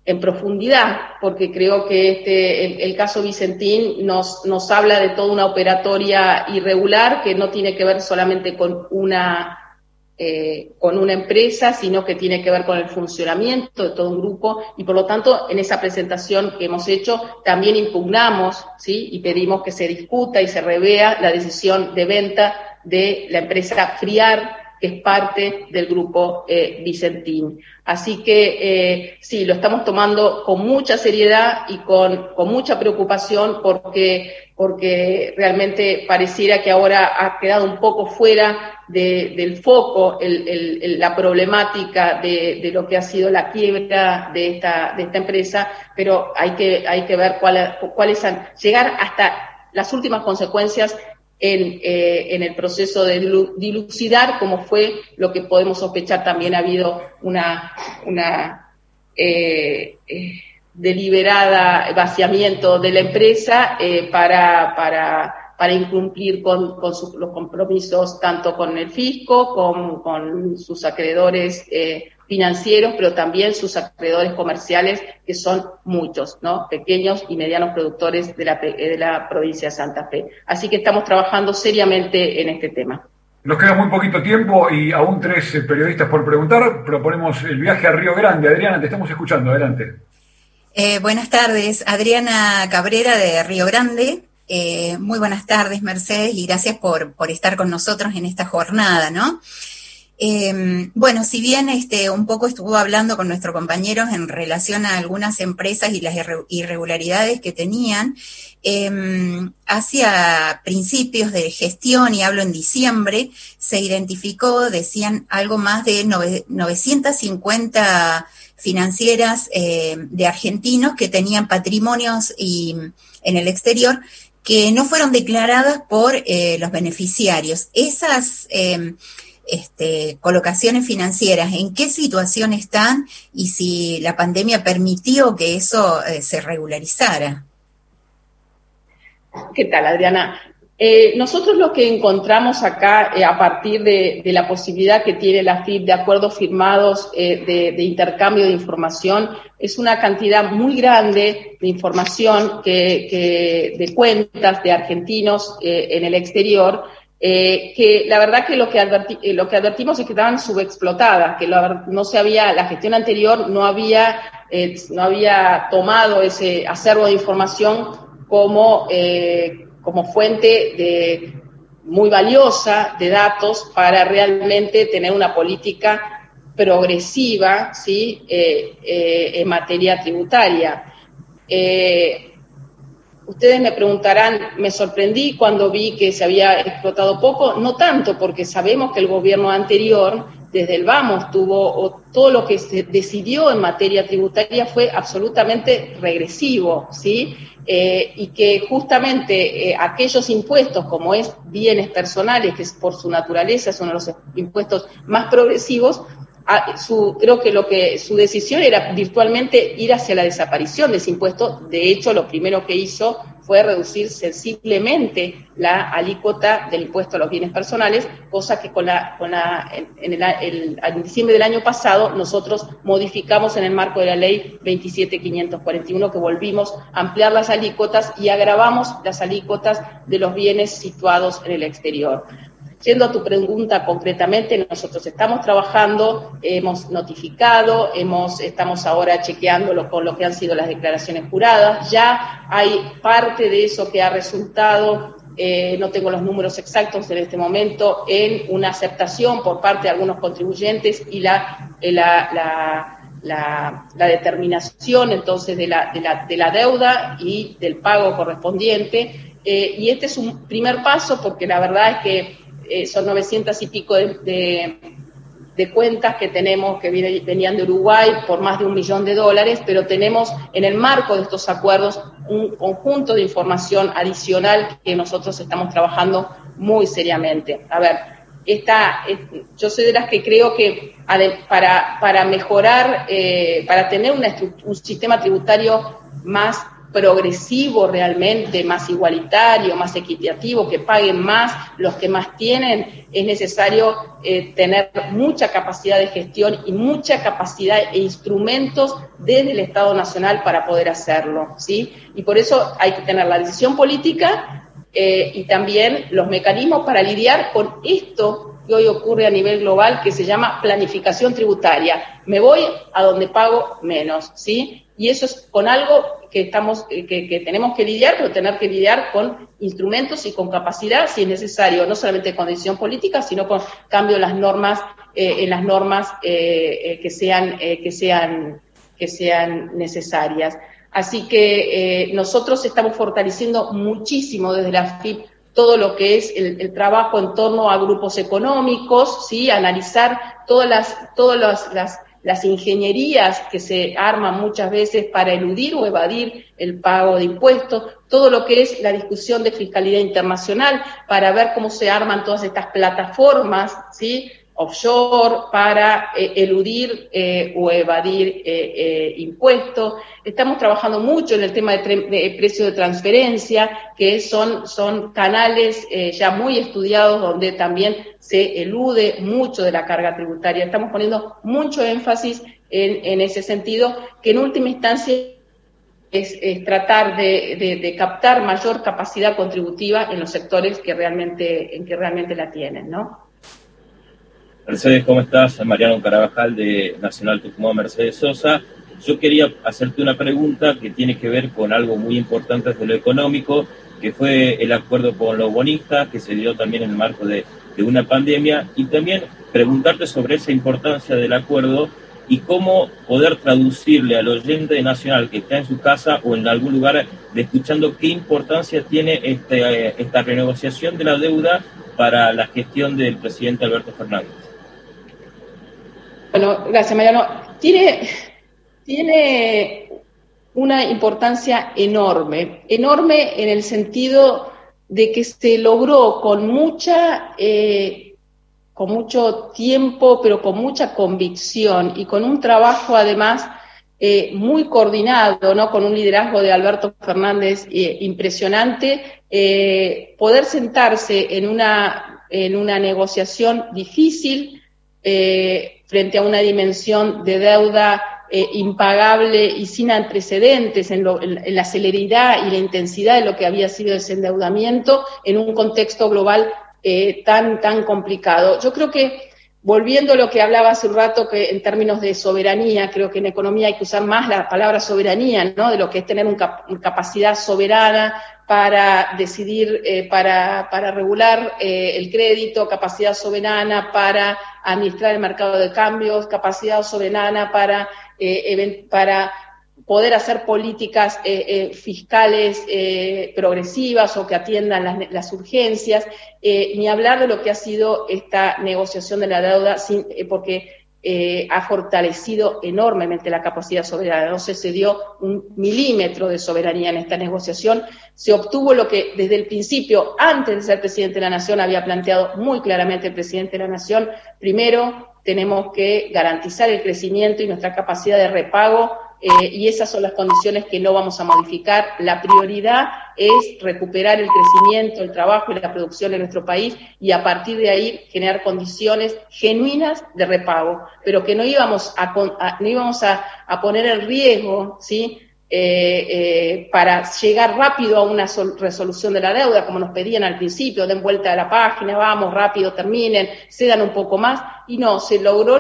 en profundidad, porque creo que este, el, caso Vicentín nos, nos habla de toda una operatoria irregular que no tiene que ver solamente con una, eh, con una empresa, sino que tiene que ver con el funcionamiento de todo un grupo y por lo tanto en esa presentación que hemos hecho también impugnamos ¿sí? y pedimos que se discuta y se revea la decisión de venta de la empresa Friar que es parte del grupo eh, Vicentín. Así que eh, sí, lo estamos tomando con mucha seriedad y con, mucha preocupación porque, porque realmente pareciera que ahora ha quedado un poco fuera del foco la problemática de, lo que ha sido la quiebra de esta, empresa, pero hay que, hay que ver cuáles han, llegar hasta las últimas consecuencias en, eh, en el proceso de dilucidar, como fue lo que podemos sospechar. También ha habido una, una eh, eh, deliberada vaciamiento de la empresa para, para, para incumplir con, con los compromisos tanto con el fisco como con sus acreedores financieros, pero también sus acreedores comerciales, que son muchos, ¿no? Pequeños y medianos productores de la, de la provincia de Santa Fe. Así que estamos trabajando seriamente en este tema. Nos queda muy poquito tiempo y aún tres eh, periodistas por preguntar. Proponemos el viaje a Río Grande. Adriana, te estamos escuchando. Adelante. Eh, buenas tardes, Adriana Cabrera de Río Grande. Eh, muy buenas tardes, Mercedes, y gracias por, por, estar con nosotros en esta jornada, ¿no? Eh, bueno, si bien este, un poco estuvo hablando con nuestros compañeros en relación a algunas empresas y las irregularidades que tenían, eh, hacia principios de gestión, y hablo en diciembre, se identificó, decían, algo más de 950 financieras eh, de argentinos que tenían patrimonios y, en el exterior que no fueron declaradas por eh, los beneficiarios. Esas eh, este, colocaciones financieras, ¿en qué situación están y si la pandemia permitió que eso eh, se regularizara? ¿Qué tal, Adriana? Eh, nosotros lo que encontramos acá, eh, a partir de, la posibilidad que tiene la FIP de acuerdos firmados de, intercambio de información, es una cantidad muy grande de información que, de cuentas de argentinos en el exterior, eh, que la verdad que lo que, adverti lo que advertimos es que estaban subexplotadas, que lo, no se había, la gestión anterior no había, no había tomado ese acervo de información como como fuente de, muy valiosa de datos para realmente tener una política progresiva ¿sí? Eh, eh, en materia tributaria. Eh, ustedes me preguntarán, me sorprendí cuando vi que se había explotado poco, no tanto porque sabemos que el gobierno anterior, desde el vamos, tuvo todo lo que se decidió en materia tributaria fue absolutamente regresivo, ¿sí? Eh, y que justamente eh, aquellos impuestos, como es bienes personales, que es por su naturaleza son los impuestos más progresivos, su, creo que lo que su decisión era virtualmente ir hacia la desaparición de ese impuesto. De hecho, lo primero que hizo fue reducir sensiblemente la alícuota del impuesto a los bienes personales, cosa que con la, con la, en, el, el, en diciembre del año pasado nosotros modificamos en el marco de la ley 27541 que volvimos a ampliar las alícuotas y agravamos las alícuotas de los bienes situados en el exterior. Yendo a tu pregunta concretamente, nosotros estamos trabajando, hemos notificado, hemos, estamos ahora chequeándolo con lo que han sido las declaraciones juradas. Ya hay parte de eso que ha resultado, eh, no tengo los números exactos en este momento, en una aceptación por parte de algunos contribuyentes y la, eh, la, la determinación entonces de la, de, de la, deuda y del pago correspondiente. Eh, y este es un primer paso porque la verdad es que eh, son 900 y pico de, de, cuentas que tenemos que venían de Uruguay por más de un millón de dólares, pero tenemos en el marco de estos acuerdos un conjunto de información adicional que nosotros estamos trabajando muy seriamente. A ver, esta, yo soy de las que creo que para, para mejorar, eh, para tener una, un sistema tributario más progresivo realmente, más igualitario, más equitativo, que paguen más los que más tienen, es necesario eh, tener mucha capacidad de gestión y mucha capacidad e instrumentos desde el Estado Nacional para poder hacerlo, ¿sí? Y por eso hay que tener la decisión política eh, y también los mecanismos para lidiar con esto que hoy ocurre a nivel global que se llama planificación tributaria. Me voy a donde pago menos, ¿sí? Y eso es con algo que estamos, que, que, tenemos que lidiar, pero tener que lidiar con instrumentos y con capacidad, si es necesario, no solamente con decisión política, sino con cambio en las normas, eh, en las normas eh, que sean, eh, que sean, que sean necesarias. Así que eh, nosotros estamos fortaleciendo muchísimo desde la FIP todo lo que es el, trabajo en torno a grupos económicos, sí, analizar todas las, todas las las ingenierías que se arman muchas veces para eludir o evadir el pago de impuestos, todo lo que es la discusión de fiscalidad internacional para ver cómo se arman todas estas plataformas, ¿sí? Offshore para eh, eludir eh, o evadir eh, impuestos. Estamos trabajando mucho en el tema de, de precio de transferencia, que son, canales ya muy estudiados donde también se elude mucho de la carga tributaria. Estamos poniendo mucho énfasis en, ese sentido, que en última instancia es, tratar de, captar mayor capacidad contributiva en los sectores en que realmente la tienen, ¿no? Mercedes, ¿cómo estás? Mariano Carabajal de Nacional Tucumán Mercedes Sosa. yo quería hacerte una pregunta que tiene que ver con algo muy importante de lo económico, que fue el acuerdo con los bonistas, que se dio también en el marco de, una pandemia, y también preguntarte sobre esa importancia del acuerdo y cómo poder traducirle al oyente nacional que está en su casa o en algún lugar escuchando qué importancia tiene este, esta renegociación de la deuda para la gestión del presidente Alberto Fernández. Gracias Mariano. Tiene, una importancia enorme, enorme en el sentido de que se logró con mucha eh, con mucho tiempo, pero con mucha convicción y con un trabajo además eh, muy coordinado, ¿no? con un liderazgo de Alberto Fernández eh, impresionante, poder sentarse en una negociación difícil frente a una dimensión de deuda impagable y sin antecedentes en, en, la celeridad y la intensidad de lo que había sido ese endeudamiento en un contexto global eh, tan, tan complicado. Yo creo que, volviendo a lo que hablaba hace un rato, que en términos de soberanía, creo que en economía hay que usar más la palabra soberanía, ¿no? De lo que es tener una capacidad soberana para decidir, eh, para, para, regular eh, el crédito, capacidad soberana para administrar el mercado de cambios, capacidad soberana para, para poder hacer políticas eh, eh, fiscales eh, progresivas o que atiendan las, urgencias, ni hablar de lo que ha sido esta negociación de la deuda, porque ha fortalecido enormemente la capacidad soberana. No se cedió un milímetro de soberanía en esta negociación. Se obtuvo lo que desde el principio, antes de ser presidente de la Nación, había planteado muy claramente el presidente de la Nación. Primero, tenemos que garantizar el crecimiento y nuestra capacidad de repago eh, y esas son las condiciones que no vamos a modificar. La prioridad es recuperar el crecimiento, el trabajo y la producción en nuestro país y a partir de ahí generar condiciones genuinas de repago, pero que no íbamos a, no íbamos a, poner en riesgo, ¿sí? Eh, eh, para llegar rápido a una resolución de la deuda, como nos pedían al principio, den vuelta a la página, vamos rápido, terminen, cedan un poco más, y no, se logró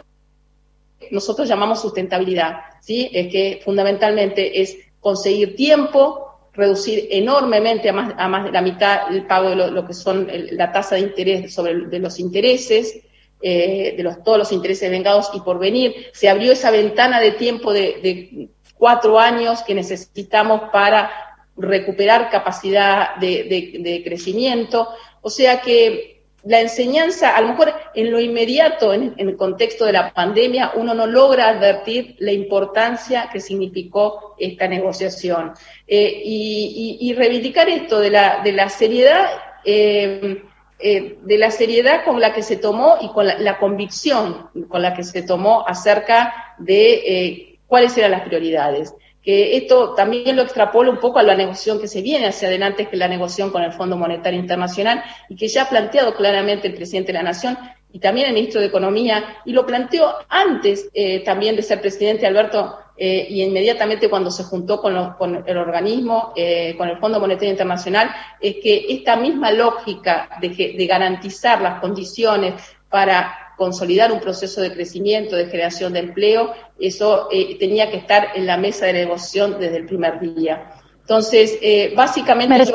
nosotros llamamos sustentabilidad, ¿sí? Es que fundamentalmente es conseguir tiempo, reducir enormemente a más, a más de la mitad el pago de lo, que son la tasa de interés sobre de los intereses, eh, de los, todos los intereses vengados y por venir. Se abrió esa ventana de tiempo de, cuatro años que necesitamos para recuperar capacidad de crecimiento. O sea que la enseñanza, a lo mejor en lo inmediato, en, el contexto de la pandemia, uno no logra advertir la importancia que significó esta negociación. Eh, y, reivindicar esto de la, de la seriedad, eh, eh, de la seriedad con la que se tomó y con la, convicción con la que se tomó acerca de cuáles eran las prioridades que esto también lo extrapola un poco a la negociación que se viene hacia adelante, que es la negociación con el Fondo Monetario Internacional, y que ya ha planteado claramente el presidente de la Nación y también el ministro de Economía, y lo planteó antes eh, también de ser presidente Alberto, eh, y inmediatamente cuando se juntó con, el organismo, eh, con el Fondo Monetario Internacional, es que esta misma lógica de, de garantizar las condiciones para consolidar un proceso de crecimiento, de generación de empleo, eso eh, tenía que estar en la mesa de negociación desde el primer día. Entonces, eh, básicamente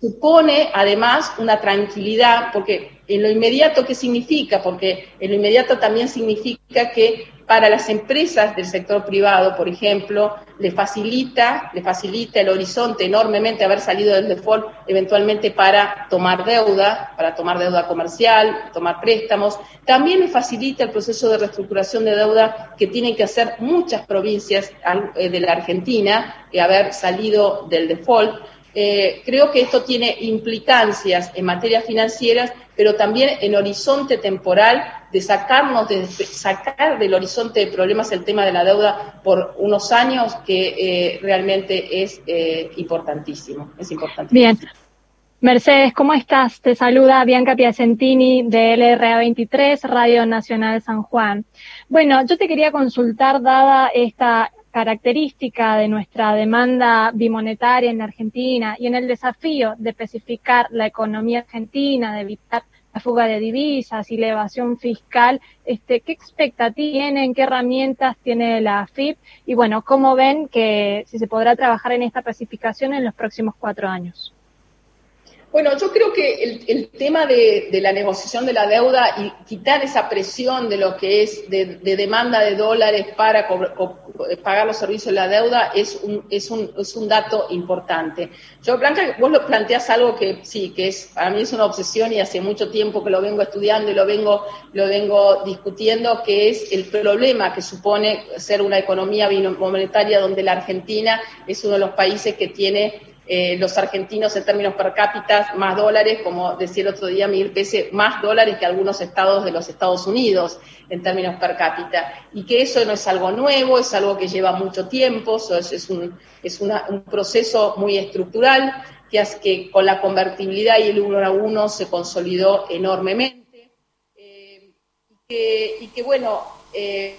supone además una tranquilidad, porque en lo inmediato, ¿qué significa? Porque en lo inmediato también significa que para las empresas del sector privado, por ejemplo, le facilita, le facilita el horizonte enormemente haber salido del default eventualmente para tomar deuda, para tomar deuda comercial, tomar préstamos. También le facilita el proceso de reestructuración de deuda que tienen que hacer muchas provincias eh, de la Argentina, de haber salido del default. Eh, creo que esto tiene implicancias en materias financieras, pero también en horizonte temporal de sacarnos, de sacar del horizonte de problemas el tema de la deuda por unos años que eh, realmente es eh, importantísimo. Es importantísimo. Bien. Mercedes, ¿cómo estás? Te saluda Bianca Piacentini de LRA23, Radio Nacional San Juan. Bueno, yo te quería consultar, dada esta característica de nuestra demanda bimonetaria en Argentina y en el desafío de especificar la economía argentina, de evitar la fuga de divisas y la evasión fiscal, este, ¿qué expectativas tienen, qué herramientas tiene la AFIP y bueno, cómo ven que si se podrá trabajar en esta pacificación en los próximos cuatro años? Bueno, yo creo que el, tema de, la negociación de la deuda y quitar esa presión de lo que es de, demanda de dólares para pagar los servicios de la deuda es un, es, un, es un dato importante. Yo, Blanca, vos lo planteás algo que sí, que es para mí es una obsesión y hace mucho tiempo que lo vengo estudiando y lo vengo, lo vengo discutiendo, que es el problema que supone ser una economía monetaria donde la Argentina es uno de los países que tiene eh, los argentinos en términos per cápita más dólares, como decía el otro día Miguel Pese, más dólares que algunos estados de los Estados Unidos en términos per cápita. Y que eso no es algo nuevo, es algo que lleva mucho tiempo, es, un, es un proceso muy estructural que, hace que con la convertibilidad y el uno a uno se consolidó enormemente. Eh, y, que, bueno, eh,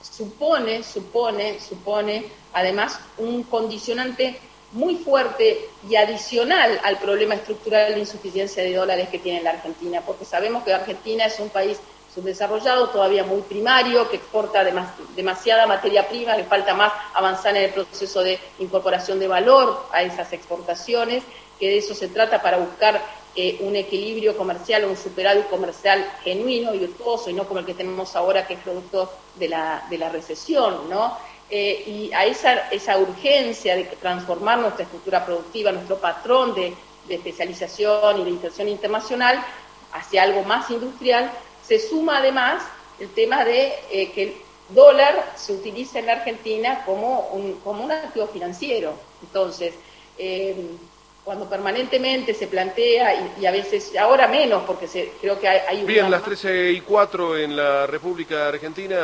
supone, supone, supone además un condicionante muy fuerte y adicional al problema estructural de insuficiencia de dólares que tiene la Argentina, porque sabemos que Argentina es un país subdesarrollado, todavía muy primario, que exporta demasiada materia prima, le falta más avanzar en el proceso de incorporación de valor a esas exportaciones, que de eso se trata para buscar eh, un equilibrio comercial, un superávit comercial genuino y virtuoso, y no como el que tenemos ahora, que es producto de la, de la recesión, ¿no? Eh, y a esa, esa urgencia de transformar nuestra estructura productiva, nuestro patrón de, especialización y de inserción internacional hacia algo más industrial, se suma además el tema de eh, que el dólar se utiliza en la Argentina como un, como un activo financiero. Entonces, cuando permanentemente se plantea, y, a veces, ahora menos, porque se, creo que hay, Bien, las 13 y 4 en la República Argentina.